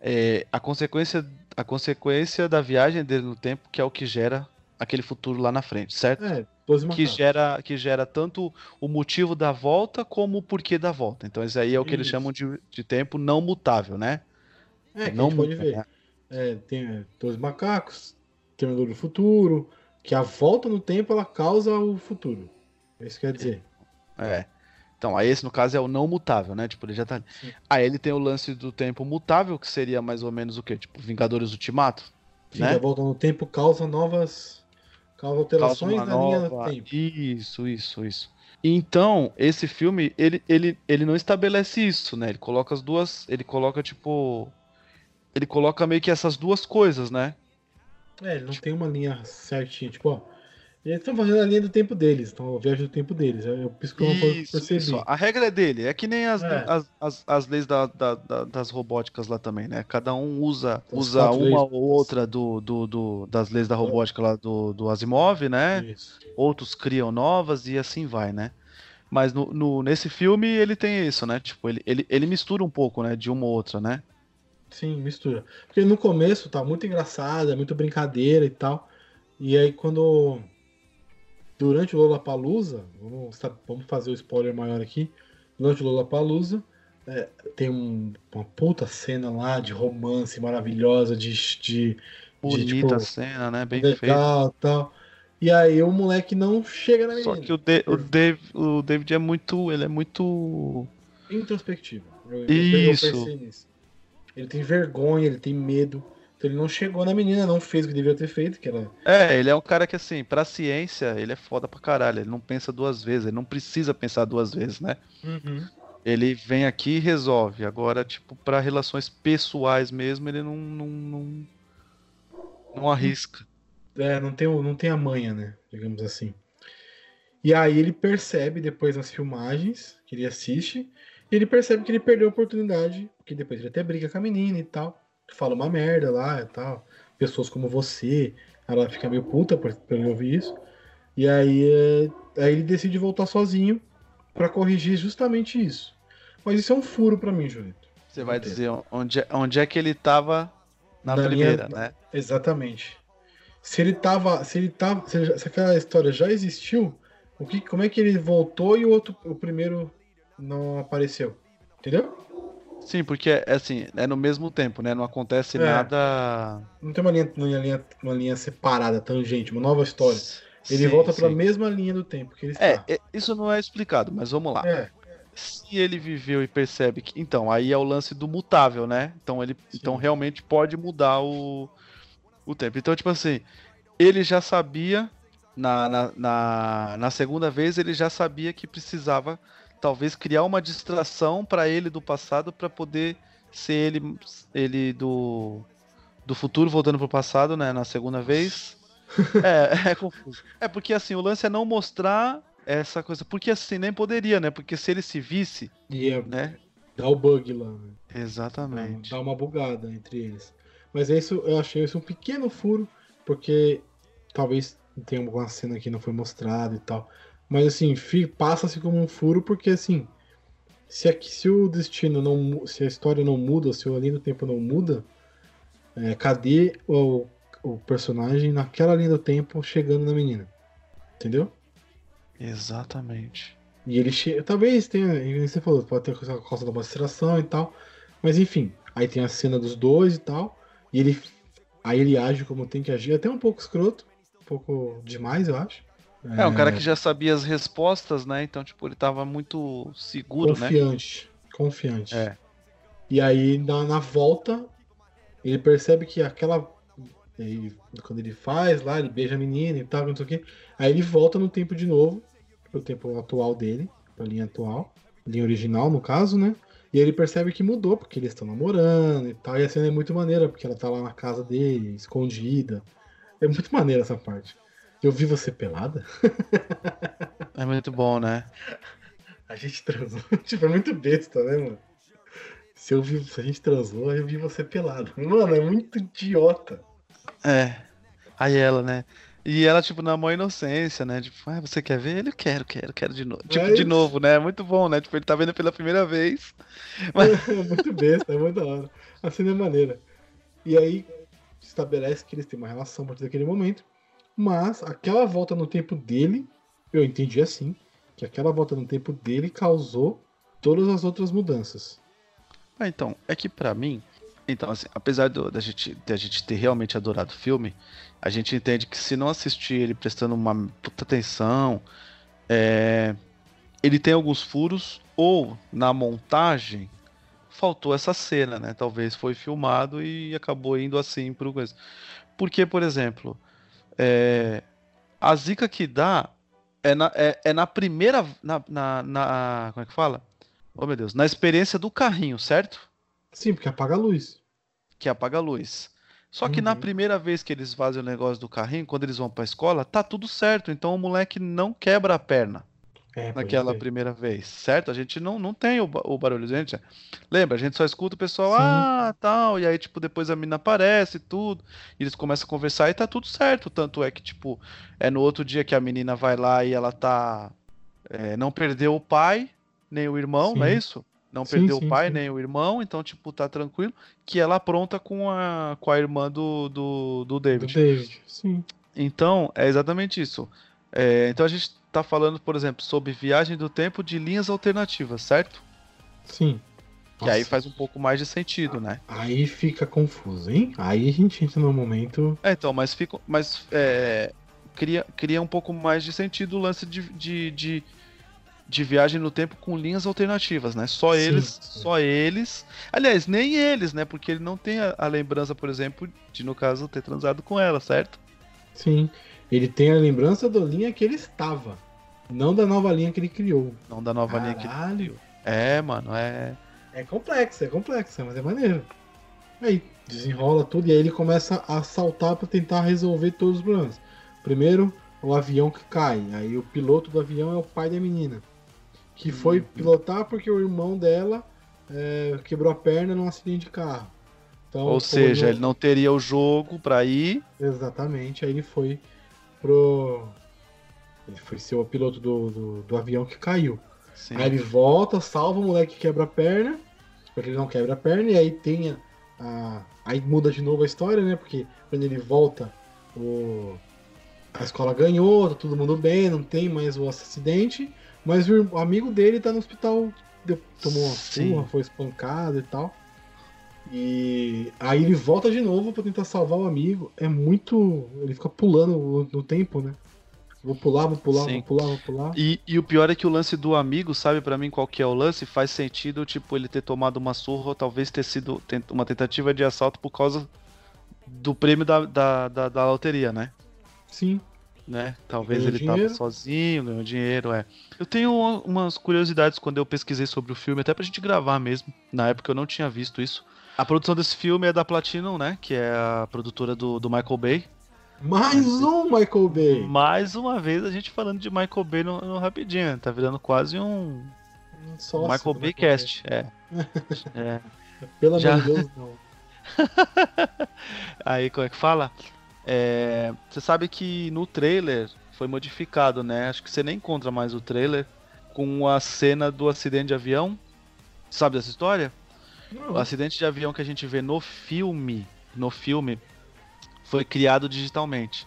é, a consequência, a consequência da viagem dele no tempo, que é o que gera aquele futuro lá na frente, certo? é, 12 que gera, que gera tanto o motivo da volta como o porquê da volta. Então, isso aí é o que eles Isso. chamam de, de tempo não mutável, né? É, não pode ver. né? É, tem é, 12 macacos, Terminador do Futuro, que a volta no tempo ela causa o futuro. É isso que quer dizer. É. Então, aí esse no caso é o não mutável, né? Tipo, ele já tá. Sim. Aí ele tem o lance do tempo mutável, que seria mais ou menos o quê? Tipo, Vingadores Ultimato? Sim, né? a volta no tempo causa novas. Causa Causa alterações uma na linha do nova- tempo. Isso, isso, isso. Então, esse filme, ele, ele, ele não estabelece isso, né? Ele coloca as duas. Ele coloca, tipo. Ele coloca meio que essas duas coisas, né? É, ele não tem uma linha certinha, tipo, ó. Eles estão fazendo a linha do tempo deles, então a viagem do tempo deles. É por isso que eu Isso, percebi. isso. A regra é dele. É que nem as, É. as, as, as leis da, da- da- das robóticas lá também, né? Cada um usa, usa uma leis. ou outra do, do, do- das leis da robótica lá do, do Asimov, né? Isso. Outros criam novas e assim vai, né? Mas no, no- nesse filme ele tem isso, né? Tipo, ele, ele, ele mistura um pouco, né? De uma ou outra, né? Sim, mistura. Porque no começo tá muito engraçado, é muito brincadeira e tal. E aí quando. Durante o Lollapalooza, vamos, vamos fazer o spoiler maior aqui. Durante o Lollapalooza, é, tem um- uma puta cena lá de romance maravilhosa, de. de Bonita tipo, a cena, né? Bem feita. legal e tal. E aí o moleque não chega na menina. Só que o, De- o, Dave, o David é muito. Ele é muito. introspectivo. Eu, eu Isso. pensei nisso. Ele tem vergonha, ele tem medo. Então ele não chegou na menina, não fez o que deveria ter feito, que era. É, ele é um cara que, assim, pra ciência, ele é foda pra caralho. Ele não pensa duas vezes, ele não precisa pensar duas vezes, né? Ele vem aqui e resolve. Agora, tipo, pra relações pessoais mesmo, ele não, não, não, não arrisca. É, não tem, não tem a manha, né? Digamos assim. E aí ele percebe depois nas filmagens que ele assiste, e ele percebe que ele perdeu a oportunidade, porque depois ele até briga com a menina e tal, fala uma merda lá e tal, pessoas como você, ela fica meio puta por, por ele ouvir isso, e aí, é, aí ele decide voltar sozinho pra corrigir justamente isso. Mas isso é um furo pra mim, Julito. Você vai Entendo. dizer onde, é- onde é que ele tava na primeira, linha- né? Exatamente. Se ele tava, se ele tava, se, se aquela história já existiu, o que, como é que ele voltou e o outro, o primeiro não apareceu? Entendeu? Sim, porque é assim, é no mesmo tempo, né? Não acontece É. nada. Não tem uma linha, uma linha, uma linha separada, tangente, uma nova história. Ele Sim, volta para a mesma linha do tempo que ele É, está. é, isso não é explicado, mas vamos lá. É, Se ele viveu e percebe que. Então, aí é o lance do mutável, né? Então ele. Sim. Então realmente pode mudar o, o tempo. Então, tipo assim, ele já sabia. Na, na, na, na segunda vez, ele já sabia que precisava talvez criar uma distração pra ele do passado pra poder ser ele, ele do, do futuro voltando pro passado, né? Na segunda vez. É, é confuso. É porque assim, o lance é não mostrar essa coisa. Porque assim, nem poderia, né? Porque se ele se visse, é, né? dá o bug lá, né? Exatamente. Dá uma bugada entre eles. Mas é isso, eu achei isso um pequeno furo, porque talvez tenha alguma cena que não foi mostrada e tal. Mas assim, passa-se como um furo, porque assim, se, aqui, se o destino não se a história não muda, se a linha do tempo não muda, é, cadê o, o personagem naquela linha do tempo chegando na menina? Entendeu? Exatamente. E ele chega. Talvez tenha. Você falou, pode ter a causa da distração e tal. Mas enfim, aí tem a cena dos dois e tal. E ele. Aí ele age como tem que agir. Até um pouco escroto. Um pouco demais, eu acho. É, um cara que já sabia as respostas, né? Então, tipo, ele tava muito seguro, né? Confiante. Confiante. É. E aí, na, na volta, ele percebe que aquela. ele- quando ele faz lá, ele beija a menina e tal, não sei o quê. Aí ele volta no tempo de novo, pro tempo atual dele, pra linha atual, linha original, no caso, né? E ele percebe que mudou, porque eles estão namorando e tal. E a cena é muito maneira, porque ela tá lá na casa dele, escondida. É muito maneira essa parte. Eu vi você pelada? É muito bom, né? A gente transou. tipo, é muito besta, né, mano? Se, eu vi, se a gente transou, eu vi você pelado. Mano, é muito idiota. É. Aí ela, né? E ela, tipo, na maior inocência, né? Tipo, ah, você quer ver? Ele, quero, quero, quero de novo. Tipo, É de isso. novo, né? É muito bom, né? Tipo, ele tá vendo pela primeira vez. Mas- É muito besta, é muito da hora. A cena é maneira. E aí estabelece que eles têm uma relação a partir daquele momento. Mas aquela volta no tempo dele, eu entendi assim, que aquela volta no tempo dele causou todas as outras mudanças. Ah, então, é que pra mim, então, assim, apesar do- da gente, da gente ter realmente adorado o filme, a gente entende que se não assistir ele prestando uma puta atenção, é, ele tem alguns furos, ou na montagem faltou essa cena, né? Talvez foi filmado e acabou indo assim pro coisa. Porque, por exemplo, é, a zica que dá é na, é, é na primeira. Na, na, na- Como é que fala? Oh meu Deus, na experiência do carrinho, certo? Sim, porque apaga a luz. Que apaga a luz. Só que na Uhum. primeira vez que eles fazem o negócio do carrinho, quando eles vão pra escola, tá tudo certo. Então o moleque não quebra a perna É, naquela ser. primeira vez, certo? A gente não, não tem o, o barulho, gente. Lembra, a gente só escuta o pessoal, Sim. ah, tal, e aí, tipo, depois a mina aparece e tudo, e eles começam a conversar e tá tudo certo. Tanto é que, tipo, é no outro dia que a menina vai lá e ela tá. é, não perdeu o pai, nem o irmão, não é Sim. isso? Não Sim, perdeu sim, o pai, sim. nem o irmão, então, tipo, tá tranquilo. Que ela apronta com a, com a irmã do, do, do Do David. David. Sim. Então, é exatamente isso. É, então a gente tá falando, por exemplo, sobre viagem do tempo de linhas alternativas, certo? Sim. Que aí faz um pouco mais de sentido, né? Aí fica confuso, hein? Aí a gente entra no momento. É, então, mas fica. Mas é, cria, cria um pouco mais de sentido o lance de, de, de, de viagem no tempo com linhas alternativas, né? Só Sim, eles. sim. Só eles. Aliás, nem eles, né? Porque ele não tem a, a lembrança, por exemplo, de, no caso, ter transado com ela, certo? Sim. Ele tem a lembrança da linha que ele estava. Não da nova linha que ele criou. Não da nova linha que. Caralho. É, mano, é. É complexo, é complexo, mas é maneiro. Aí desenrola tudo e aí ele começa a saltar pra tentar resolver todos os problemas. Primeiro, o avião que cai. Aí o piloto do avião é o pai da menina. Que foi Uhum. pilotar porque o irmão dela é, quebrou a perna num acidente de carro. Então, Ou seja, não- ele não teria o jogo pra ir. Exatamente, aí ele foi pro. Ele foi ser o piloto do, do, do avião que caiu. Sim. Aí ele volta, salva o moleque que quebra a perna, porque ele não quebra a perna, e aí tem a, a- Aí muda de novo a história, né? Porque quando ele volta, o, a escola ganhou, tá todo mundo bem, não tem mais o acidente, mas o, amigo dele tá no hospital, deu- tomou uma surra, foi espancado e tal. E aí ele volta de novo pra tentar salvar o amigo. É muito. Ele fica pulando no, tempo, né? Vou pular, vou pular, Sim. vou pular, vou pular. E, e o pior é que o lance do amigo, sabe pra mim qual que é o lance? Faz sentido, tipo, ele ter tomado uma surra ou talvez ter sido uma tentativa de assalto por causa do prêmio da, da, da, da loteria, né? Sim. né? Talvez Ganhou ele dinheiro. tava sozinho, ganhou dinheiro, é. Eu tenho uma- umas curiosidades quando eu pesquisei sobre o filme, até pra gente gravar mesmo. Na época eu não tinha visto isso. A produção desse filme é da Platinum, né? Que é a produtora do, do Michael Bay. Mais um Michael Bay. Mais uma vez a gente falando de Michael Bay no, no Rapidinho. Tá virando quase um Um sócio Michael Bay Cast. É. é. Pelo Já. amor de Deus, não. Aí, como é que fala? É, Você sabe que no trailer foi modificado, né? Acho que você nem encontra mais o trailer com a cena do acidente de avião. Sabe dessa história? O acidente de avião que a gente vê no filme, no filme, foi criado digitalmente.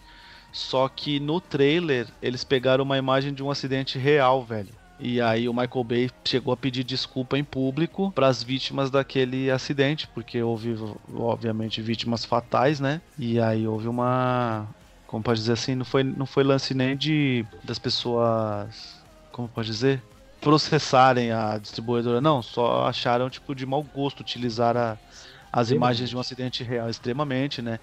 Só que no trailer eles pegaram uma imagem de um acidente real, velho. E aí o Michael Bay chegou a pedir desculpa em público para as vítimas daquele acidente, porque houve obviamente vítimas fatais, né? E aí houve uma, como pode dizer assim, não foi não foi lance nem de das pessoas, como pode dizer, processarem a distribuidora, não, só acharam tipo de mau gosto utilizar a- as imagens de um acidente real extremamente, né?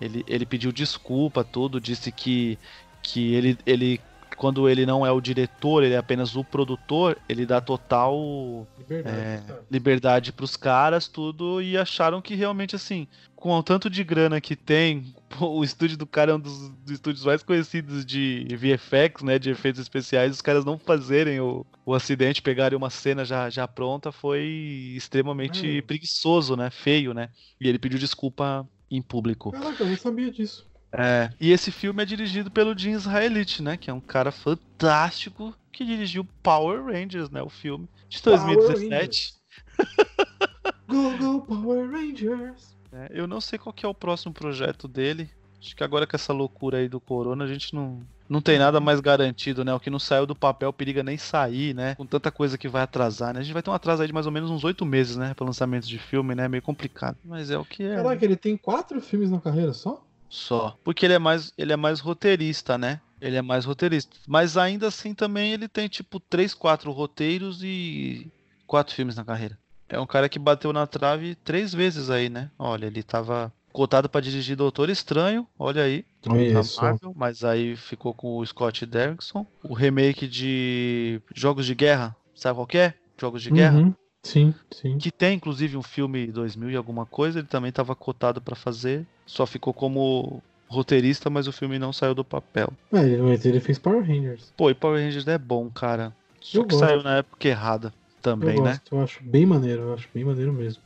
Ele, ele pediu desculpa, tudo, disse que, que ele, ele, quando ele não é o diretor, ele é apenas o produtor, ele dá total Liberdade. é, liberdade pros caras, tudo, e acharam que realmente, assim, com o tanto de grana que tem, o estúdio do cara é um dos, dos estúdios mais conhecidos de VFX, né, de efeitos especiais, os caras não fazerem o, o acidente, pegarem uma cena já, já pronta, foi extremamente Hum. preguiçoso, né, feio, né, e ele pediu desculpa em público. Caraca, eu não sabia disso. É, e esse filme é dirigido pelo Jim Israelite, né? Que é um cara fantástico que dirigiu Power Rangers, né? O filme de Power 2017. Go, go, Power Rangers. né? Eu não sei qual que é o próximo projeto dele. Acho que agora com essa loucura aí do corona, a gente não, não tem nada mais garantido, né? O que não saiu do papel periga nem sair, né? Com tanta coisa que vai atrasar, né? A gente vai ter um atraso aí de mais ou menos uns oito meses, né? Para lançamento de filme, né? Meio complicado. Mas é o que é. Caraca, ele tem quatro filmes na carreira só? Só. Porque ele é mais, ele é mais roteirista, né? Ele é mais roteirista. Mas ainda assim também ele tem tipo três, quatro roteiros e quatro filmes na carreira. É um cara que bateu na trave três vezes aí, né? Olha, ele tava cotado pra dirigir Doutor Estranho, olha aí, isso. Marvel, mas aí ficou com o Scott Derrickson. O remake de Jogos de Guerra, sabe qual que é? Jogos de Guerra. Sim, sim. Que tem inclusive um filme 2000 e alguma coisa, ele também estava cotado pra fazer, só ficou como roteirista, mas o filme não saiu do papel. É, ele, mas ele fez Power Rangers. Pô, e Power Rangers é bom, cara. Só Eu que gosto. saiu na época errada também, eu né? gosto, eu acho bem maneiro, eu acho bem maneiro mesmo.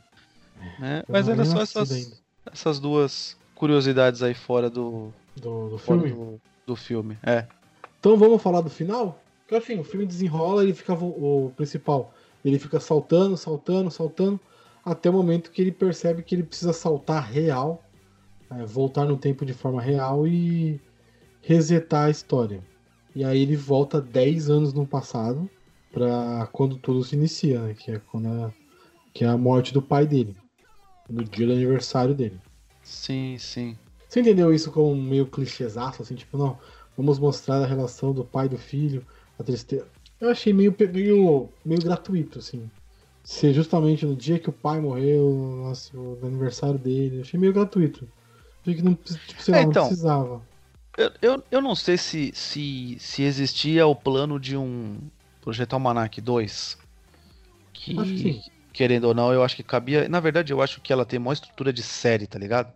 É, mas era só essas, ainda. essas duas curiosidades aí fora do, Do, do fora filme. do, do filme. É. Então vamos falar do final? Porque assim, o filme desenrola, ele fica o, o principal. Ele fica saltando, saltando, saltando, até o momento que ele percebe que ele precisa saltar real, é, voltar no tempo de forma real e resetar a história. E aí ele volta 10 anos no passado, para quando tudo se inicia, né? Que é quando a, que é a morte do pai dele. No dia do aniversário dele. Sim, sim. Você entendeu isso como meio clichêzaço, assim, tipo, não, vamos mostrar a relação do pai e do filho, a tristeza. Eu achei meio, meio, meio gratuito, assim. Ser justamente no dia que o pai morreu, nossa, o aniversário dele, eu achei meio gratuito. Achei que não, tipo, sei lá, É, então, não precisava. Eu, eu, eu não sei se, se, se existia o plano de um Projeto Almanac 2. Que, que querendo ou não, eu acho que cabia. Na verdade, eu acho que ela tem uma estrutura de série, tá ligado?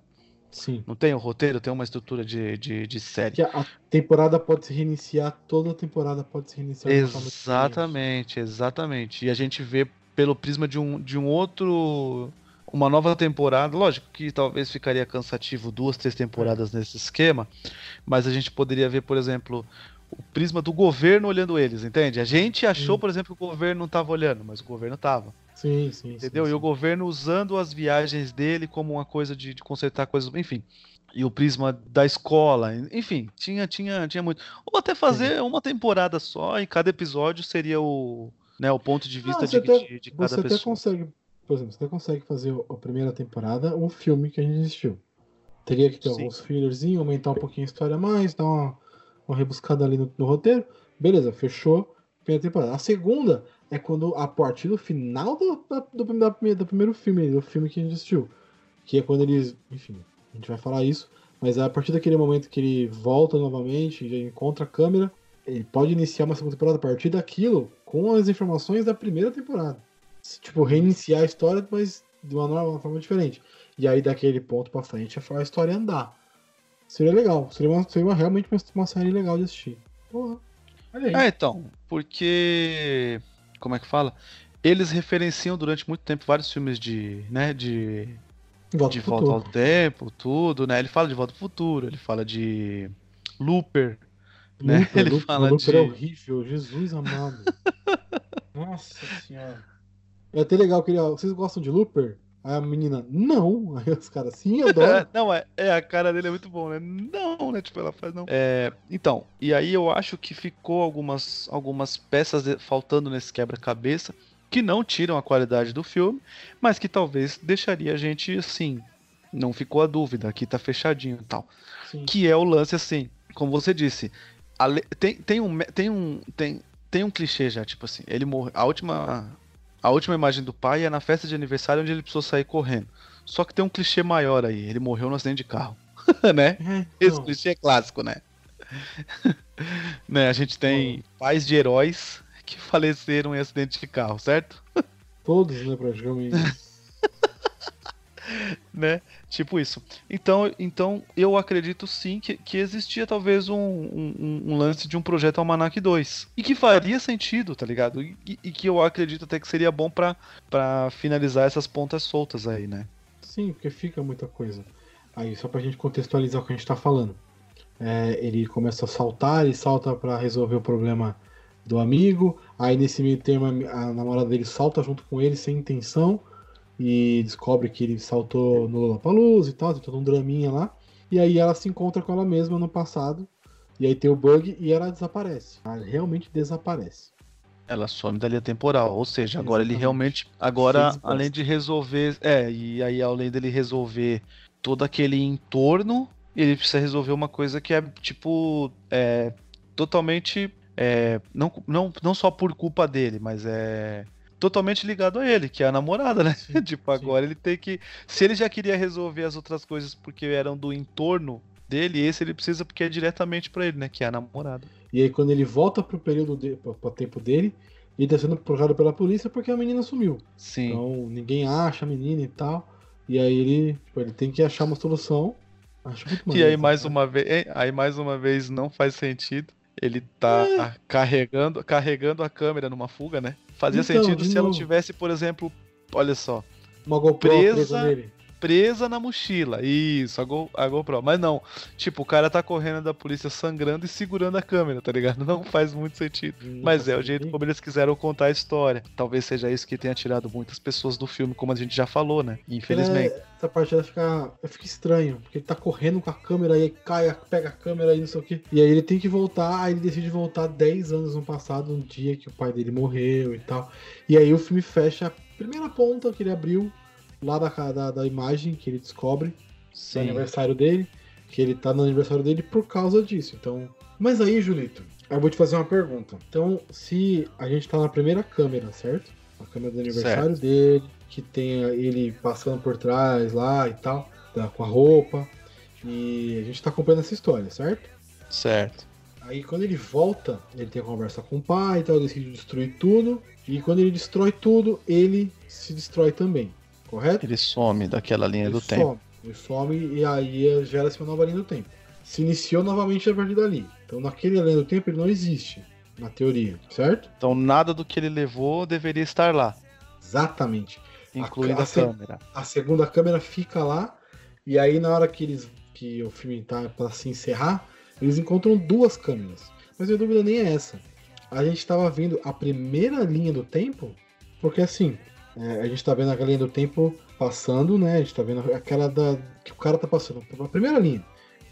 Sim. Não tem o roteiro, tem uma estrutura de, de, de série. Que a, temporada pode se reiniciar, toda a temporada pode se reiniciar. Exatamente, exatamente. E a gente vê pelo prisma de um, de um outro. Uma nova temporada. Lógico que talvez ficaria cansativo duas, três temporadas nesse esquema. Mas a gente poderia ver, por exemplo, o prisma do governo olhando eles, entende? A gente achou, Sim. por exemplo, que o governo não estava olhando, mas o governo estava. Sim, sim. Entendeu? sim, E o sim. governo usando as viagens dele como uma coisa de, de consertar coisas, enfim. E o prisma da escola, enfim, tinha, tinha, tinha muito. Ou até fazer uma temporada só e cada episódio seria o, né, o ponto de vista Não, de, até- de, de cada Você até pessoa. consegue, por exemplo, você até consegue fazer a primeira temporada um filme que a gente assistiu. Teria que ter Sim. alguns fillerzinhos, aumentar um pouquinho a história mais, dar uma, uma rebuscada ali no, no roteiro. Beleza, fechou. Primeira temporada. A segunda é quando, a partir do final do, do, primeira- do primeiro filme, do filme que a gente assistiu. Que é quando eles. Enfim, a gente vai falar isso. Mas é a partir daquele momento que ele volta novamente, já encontra a câmera, ele pode iniciar uma segunda temporada a partir daquilo com as informações da primeira temporada. Tipo, reiniciar a história, mas de uma, nova- uma forma diferente. E aí, daquele ponto pra frente, a história andar. Seria legal. Seria, uma, seria uma- realmente uma, uma série legal de assistir. Porra. Olha aí. É, então, porque. Como é que fala? Eles referenciam durante muito tempo vários filmes de. né, de. Volta de volta ao tempo, tudo, né? Ele fala de volta ao futuro, ele fala de. Looper, né? Looper, Ele Looper, fala Looper de- é horrível, Jesus amado. Nossa senhora. É até legal que ele, vocês gostam de Looper? Aí a menina, não. Aí os caras, sim, eu adoro. não, é, é, a cara dele é muito bom, né? Não, né? Tipo, ela faz não. É, então, e aí eu acho que ficou algumas, algumas peças de- faltando nesse quebra-cabeça que não tiram a qualidade do filme, mas que talvez deixaria a gente assim. Não ficou a dúvida, aqui tá fechadinho e tal. Sim. Que é o lance assim, como você disse, ale- tem, tem, um, tem, um, tem, tem um clichê já, tipo assim, ele morre. A última, a última imagem do pai é na festa de aniversário onde ele precisou sair correndo. Só que tem um clichê maior aí, ele morreu no acidente de carro. né? É, Esse não, clichê é clássico, né? né? A gente tem pais de heróis que faleceram em acidente de carro, certo? todos, né, praticamente. né? Tipo isso. Então, então eu acredito sim que, que existia talvez um, um, um lance de um projeto Almanac 2. E que faria sentido, tá ligado? E, e que eu acredito até que seria bom pra finalizar essas pontas soltas aí, né? Sim, porque fica muita coisa. Aí, só pra gente contextualizar o que a gente tá falando. É, ele começa a saltar, ele salta pra resolver o problema do amigo. Aí, nesse meio termo, a, a namorada dele salta junto com ele sem intenção. E descobre que ele saltou no Lollapalooza e tal, tem todo um draminha lá. E aí ela se encontra com ela mesma no passado. E aí tem o bug e ela desaparece. Ela realmente desaparece. Ela some da linha temporal, ou seja, agora ele Exatamente. realmente, agora além de resolver, é, e aí além dele resolver todo aquele entorno, ele precisa resolver uma coisa que é tipo, é, totalmente, é, não, não, não só por culpa dele, mas é totalmente ligado a ele, que é a namorada, né? Sim, tipo, sim. agora ele tem que, se ele já queria resolver as outras coisas porque eram do entorno dele, esse ele precisa porque é diretamente pra ele, né? Que é a namorada. E aí quando ele volta pro período de, pro, tempo dele, ele tá sendo procurado pela polícia porque a menina sumiu. Sim. Então ninguém acha a menina e tal. E aí ele, tipo, ele tem que achar uma solução. Acho muito E maneiro, aí mais cara. uma vez, aí mais uma vez não faz sentido. Ele tá carregando, carregando a câmera numa fuga, né? Fazia Então, sentido se ela novo. tivesse, por exemplo, olha só, uma GoPro presa- presa nele. Presa na mochila. Isso, a, Go, a GoPro. Mas não, tipo, o cara tá correndo da polícia sangrando e segurando a câmera, tá ligado? Não faz muito sentido. Mas é o jeito como eles quiseram contar a história. Talvez seja isso que tenha tirado muitas pessoas do filme, como a gente já falou, né? Infelizmente. É, essa parte ela fica, fica estranho, porque ele tá correndo com a câmera e aí cai, pega a câmera e não sei o que. E aí ele tem que voltar, aí ele decide voltar 10 anos no passado, um dia que o pai dele morreu e tal. E aí o filme fecha a primeira ponta que ele abriu, lá da, da, da imagem que ele descobre, do Sim. aniversário dele, que ele tá no aniversário dele por causa disso. Então, mas aí, Julito, eu vou te fazer uma pergunta. Então, se a gente tá na primeira câmera, certo? A câmera do aniversário dele, que tem ele passando por trás lá e tal, tá, com a roupa, e a gente tá acompanhando essa história, certo? Certo. Aí quando ele volta, ele tem a conversa com o pai e tal, decide destruir tudo. E quando ele destrói tudo, ele se destrói também. Correto? Ele some daquela linha do ele tempo. some. Ele some e aí gera-se uma nova linha do tempo. Se iniciou novamente a partir dali. Então naquele linha do tempo ele não existe, na teoria, certo? Então nada do que ele levou deveria estar lá, Exatamente. incluindo a a, ce- câmera. A segunda câmera fica lá, e aí na hora que eles que o filme tá para se encerrar, eles encontram duas câmeras. Mas a minha dúvida nem é essa. A gente estava vendo a primeira linha do tempo, porque assim, é, a gente tá vendo aquela linha do tempo passando, né? A gente tá vendo aquela da que o cara tá passando, a primeira linha,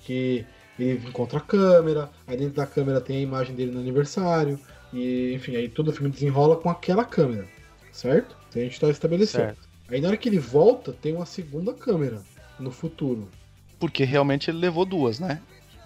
que ele encontra a câmera, aí dentro da câmera tem a imagem dele no aniversário, e enfim, aí todo o filme desenrola com aquela câmera, certo? Então a gente tá estabelecendo. Certo. Aí na hora que ele volta, tem uma segunda câmera no futuro. Porque realmente ele levou duas, né?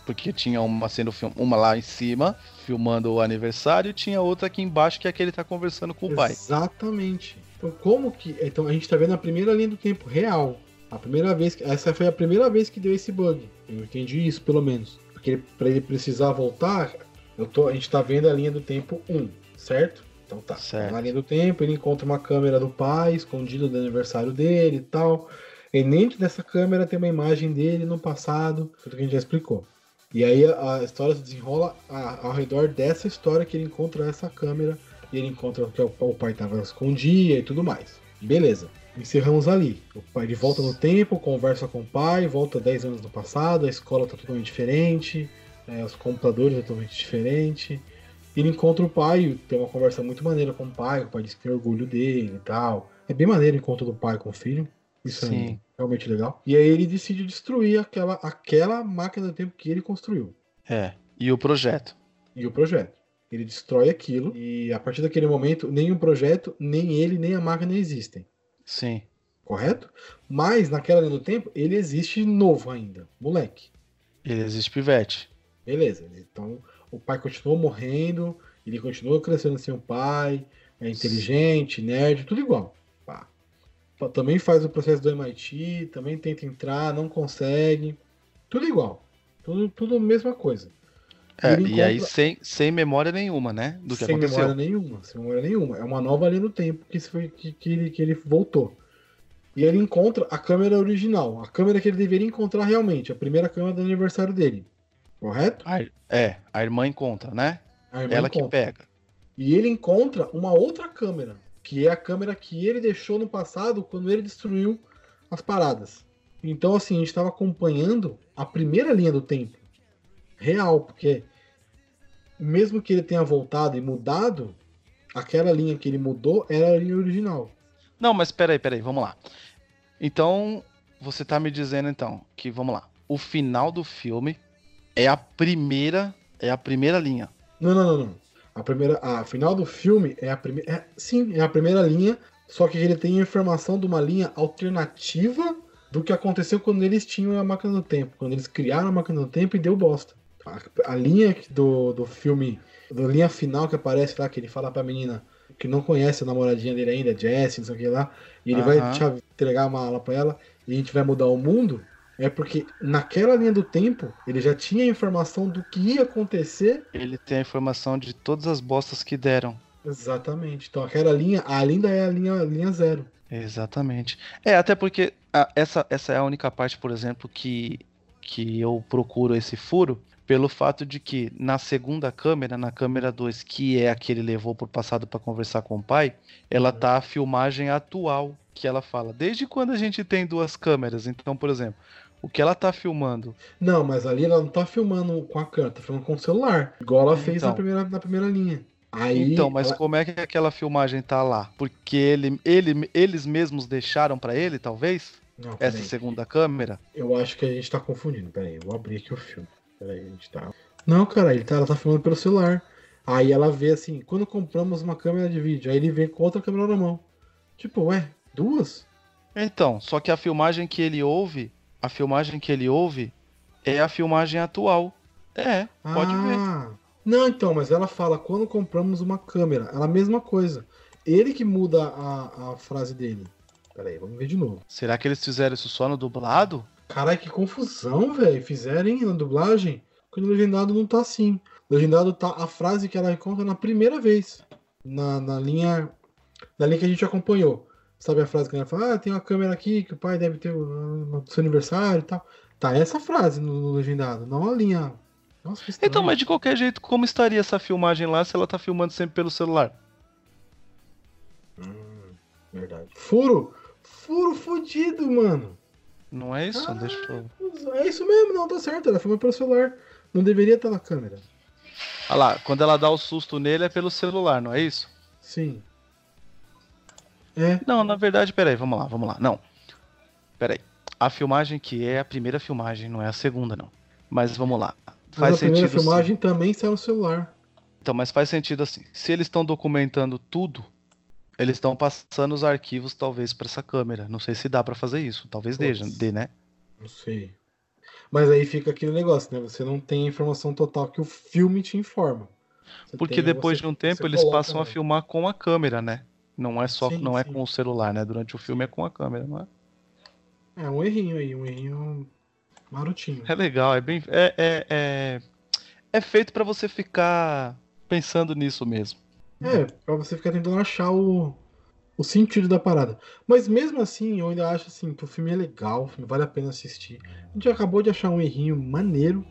Porque tinha uma sendo film... uma lá em cima, filmando o aniversário, e tinha outra aqui embaixo que é que ele tá conversando com o pai. Exatamente. Então, como que. Então, a gente tá vendo a primeira linha do tempo real. A primeira vez. que- Essa foi a primeira vez que deu esse bug. Eu entendi isso, pelo menos. Porque ele, pra ele precisar voltar, eu tô, a gente tá vendo a linha do tempo 1, certo? Então tá. Certo. Na linha do tempo, ele encontra uma câmera do pai, escondida do aniversário dele e tal. E dentro dessa câmera tem uma imagem dele no passado, tudo que a gente já explicou. E aí a, história se desenrola ao redor dessa história que ele encontra essa câmera e ele encontra que o, pai estava escondia e tudo mais. Beleza. Encerramos ali. O pai de volta no tempo, conversa com o pai, volta 10 anos no passado, a escola tá totalmente diferente, é, os computadores é totalmente diferente. Ele encontra o pai, tem uma conversa muito maneira com o pai, o pai diz que tem orgulho dele e tal. É bem maneiro o encontro do pai com o filho. Isso é Sim. realmente legal. E aí ele decide destruir aquela, aquela máquina do tempo que ele construiu É. E o projeto. e o projeto. Ele destrói aquilo e a partir daquele momento nem o projeto, nem ele, nem a máquina existem. Sim. Correto? Mas naquela linha do tempo ele existe novo ainda, moleque. Ele existe pivete. Beleza. Então o pai continuou morrendo, ele continua crescendo sem o pai, é inteligente, nerd, tudo igual. Pá, Também faz o processo do MIT, também tenta entrar, não consegue. Tudo igual. Tudo, tudo a mesma coisa. É, e aí sem, sem memória nenhuma, né? Do que sem aconteceu. memória nenhuma, sem memória nenhuma. É uma nova linha do tempo que, foi, que, que, ele, que ele voltou. E ele encontra a câmera original, a câmera que ele deveria encontrar realmente, a primeira câmera do aniversário dele. Correto? A é, a irmã encontra, né? Irmã Ela que encontra. pega. E ele encontra uma outra câmera, que é a câmera que ele deixou no passado quando ele destruiu as paradas. Então, assim, a gente estava acompanhando a primeira linha do tempo. Real, porque mesmo que ele tenha voltado e mudado, aquela linha que ele mudou era a linha original. Não, mas peraí, peraí, vamos lá. Então, você tá me dizendo então que, vamos lá, o final do filme é a primeira, é a primeira linha. Não, não, não, não. A primeira, a final do filme é a primeira, é, sim, é a primeira linha, só que ele tem a informação de uma linha alternativa do que aconteceu quando eles tinham a máquina do tempo, quando eles criaram a máquina do tempo e deu bosta. A, a linha do, do filme, da linha final que aparece lá, que ele fala pra menina que não conhece a namoradinha dele ainda, Jessie, não sei o que lá, e ele vai Aham. deixar- entregar a mala pra ela e a gente vai mudar o mundo, é porque naquela linha do tempo ele já tinha a informação do que ia acontecer Ele tem a informação de todas as bostas que deram. Exatamente. Então aquela linha, a linda é a linha, linha zero. Exatamente. É, até porque a- essa, essa é a única parte, por exemplo, que, que eu procuro esse furo, pelo fato de que na segunda câmera, na câmera 2, que é a que ele levou pro passado para conversar com o pai, ela tá a filmagem atual que ela fala. Desde quando a gente tem duas câmeras? Então, por exemplo, o que ela tá filmando Não, mas ali ela não tá filmando com a câmera, tá filmando com o celular. Igual ela fez na, Então. primeira, na primeira linha. Aí, Então, mas ela- como é que aquela filmagem tá lá? Porque ele, ele, eles mesmos deixaram pra ele, talvez? Não, Essa segunda câmera? Eu acho que a gente tá confundindo. Peraí, eu vou abrir aqui o filme. Peraí, a gente tá. Não, cara, ele tá, ela tá filmando pelo celular. Aí ela vê assim, quando compramos uma câmera de vídeo, aí ele vem com outra câmera na mão. Tipo, ué, duas? Então, só que a filmagem que ele ouve, a filmagem que ele ouve é a filmagem atual. É, pode ver. ah, Não, então, mas ela fala quando compramos uma câmera. Ela é a mesma coisa. Ele que muda a, a frase dele. Peraí, vamos ver de novo. Será que eles fizeram isso só no dublado? Caralho, que confusão, velho. Fizeram hein, na dublagem. Quando o legendado não tá assim. O legendado tá a frase que ela conta na primeira vez. Na, na linha. Na linha que a gente acompanhou. Sabe a frase que ela fala? Ah, tem uma câmera aqui que o pai deve ter no seu aniversário e tal. Tá essa frase no, no legendado, não a linha. Nossa, que estranho. Então, mas de qualquer jeito, como estaria essa filmagem lá se ela tá filmando sempre pelo celular? Verdade. Furo! Furo fudido, mano. Não é isso? Ah. Deixa eu. É isso mesmo, não, tá certo. Ela filma pelo celular. Não deveria estar na câmera. Olha lá, quando ela dá o susto nele é pelo celular, não é isso? Sim. É. Não, na verdade, peraí, vamos lá, vamos lá. Não. Peraí. A filmagem que é a primeira filmagem, não é a segunda, não. Mas vamos lá. Mas Faz a primeira sentido. sim. filmagem também saiu no celular. Então, mas faz sentido assim. Se eles estão documentando tudo, eles estão passando os arquivos talvez para essa câmera. Não sei se dá para fazer isso. Talvez deixa, dê, né? Não sei. Mas aí fica aquele negócio, né? Você não tem a informação total que o filme te informa. Você Porque tem- depois você- de um tempo eles passam a né? filmar com a câmera, né? Não é só, Sim, não é sim. com o celular, né? Durante o filme é com a câmera, não é? É um errinho aí, um errinho marotinho. É legal, é bem. É, é, é, é feito pra você ficar pensando nisso mesmo. É, pra você ficar tentando achar o, o sentido da parada. Mas mesmo assim, eu ainda acho assim, que o filme é legal, o filme vale a pena assistir. A gente acabou de achar um errinho maneiro,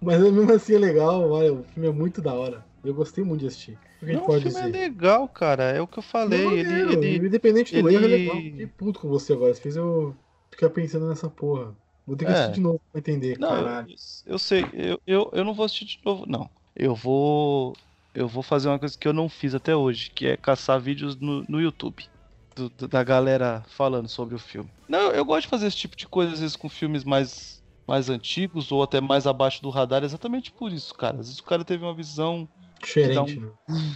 mas mesmo assim é legal, olha, o filme é muito da hora. Eu gostei muito de assistir. O que Não, o filme dizer? é legal, cara. É o que eu falei. Ele, ele, Independente do ele- erro, é legal. Fiquei puto com você agora. Você fez eu ficar pensando nessa porra. Vou ter que É. assistir de novo pra entender, Não, caralho. eu, eu sei, eu, eu, eu não vou assistir de novo, não. Eu vou. Eu vou fazer uma coisa que eu não fiz até hoje, que é caçar vídeos no, no YouTube. do- da galera falando sobre o filme. Não, eu gosto de fazer esse tipo de coisa, às vezes, com filmes mais, mais antigos ou até mais abaixo do radar, exatamente por isso, cara. Às vezes o cara teve uma visão, Diferente, dá né?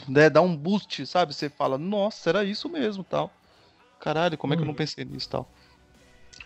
né, dá um boost, sabe? Você fala, nossa, era isso mesmo, tal. Caralho, como é que eu não Hum. pensei nisso, tal.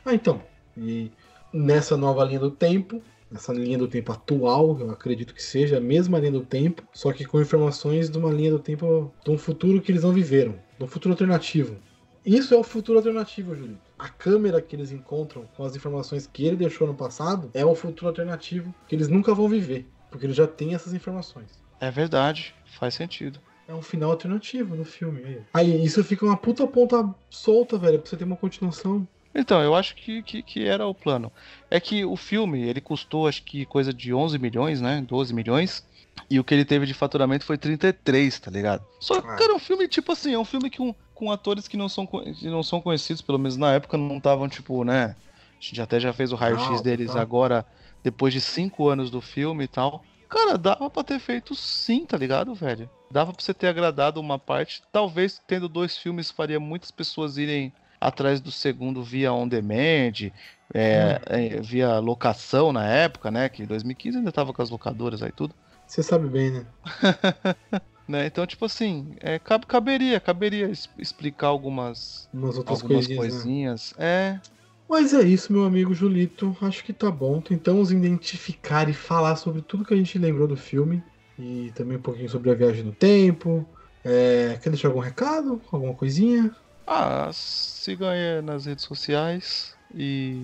Ah, então. E nessa nova linha do tempo, nessa linha do tempo atual, eu acredito que seja a mesma linha do tempo, só que com informações de uma linha do tempo de um futuro que eles não viveram, de um futuro alternativo. Isso é o futuro alternativo, Julito. A câmera que eles encontram com as informações que ele deixou no passado é o futuro alternativo que eles nunca vão viver, porque eles já têm essas informações. É verdade, faz sentido. É um final alternativo no filme. Aí, aí isso fica uma puta ponta solta, velho, pra você ter uma continuação. Então, eu acho que, que, que era o plano. É que o filme, ele custou acho que coisa de 11 milhões, né? 12 milhões. E o que ele teve de faturamento foi 33, tá ligado? Só que, Ah. cara, é um filme, tipo assim, é um filme que um- com atores que não, são, que não são conhecidos, pelo menos na época, não estavam, tipo, né? A gente até já fez o raio-x Não, deles tá. agora, depois de 5 anos do filme e tal. Cara, dava pra ter feito sim, tá ligado, velho? Dava pra você ter agradado uma parte. Talvez tendo dois filmes faria muitas pessoas irem atrás do segundo via on demand, é, é, via locação na época, né? Que 2015 ainda tava com as locadoras aí tudo. Você sabe bem, né? Né? Então, tipo assim, é, cab- caberia, caberia explicar algumas, Umas outras algumas coisinhas. né? coisinhas. É, Mas é isso, meu amigo Julito. Acho que tá bom. Tentamos identificar e falar sobre tudo que a gente lembrou do filme. E também um pouquinho sobre a viagem no tempo. É, Quer deixar algum recado? Alguma coisinha? Ah, sigam aí nas redes sociais e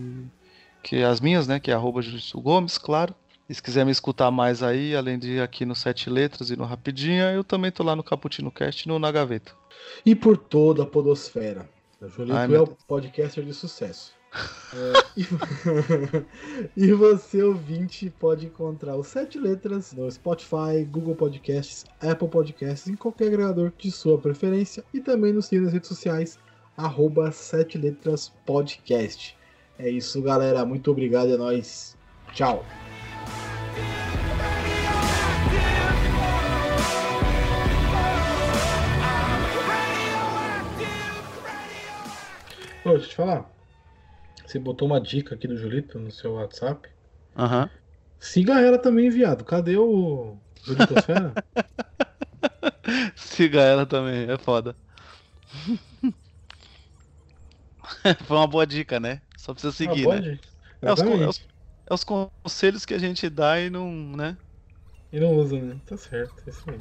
que as minhas, né, que é arroba Gomes, claro. E se quiser me escutar mais aí, além de aqui no Sete Letras e no Rapidinha, eu também tô lá no Caputino Cast no Na Gaveta. E por toda a podosfera. Julito é o podcaster de sucesso. É, e... você, ouvinte, pode encontrar os Sete Letras no Spotify, Google Podcasts, Apple Podcasts, em qualquer agregador de sua preferência. E também nos siga nas redes sociais, arroba Sete Letras Podcast. É isso, galera. Muito obrigado, é nóis. Tchau. Ô, deixa eu te falar. Você botou uma dica aqui do Julito no seu WhatsApp. Aham. Siga ela também, viado. Cadê o Julitosfera? Siga ela também, é foda. Foi uma boa dica, né? Só precisa seguir, ah, né? É os, é, os, é os conselhos que a gente dá e não, né? E não usa, né? Tá certo, é isso aí.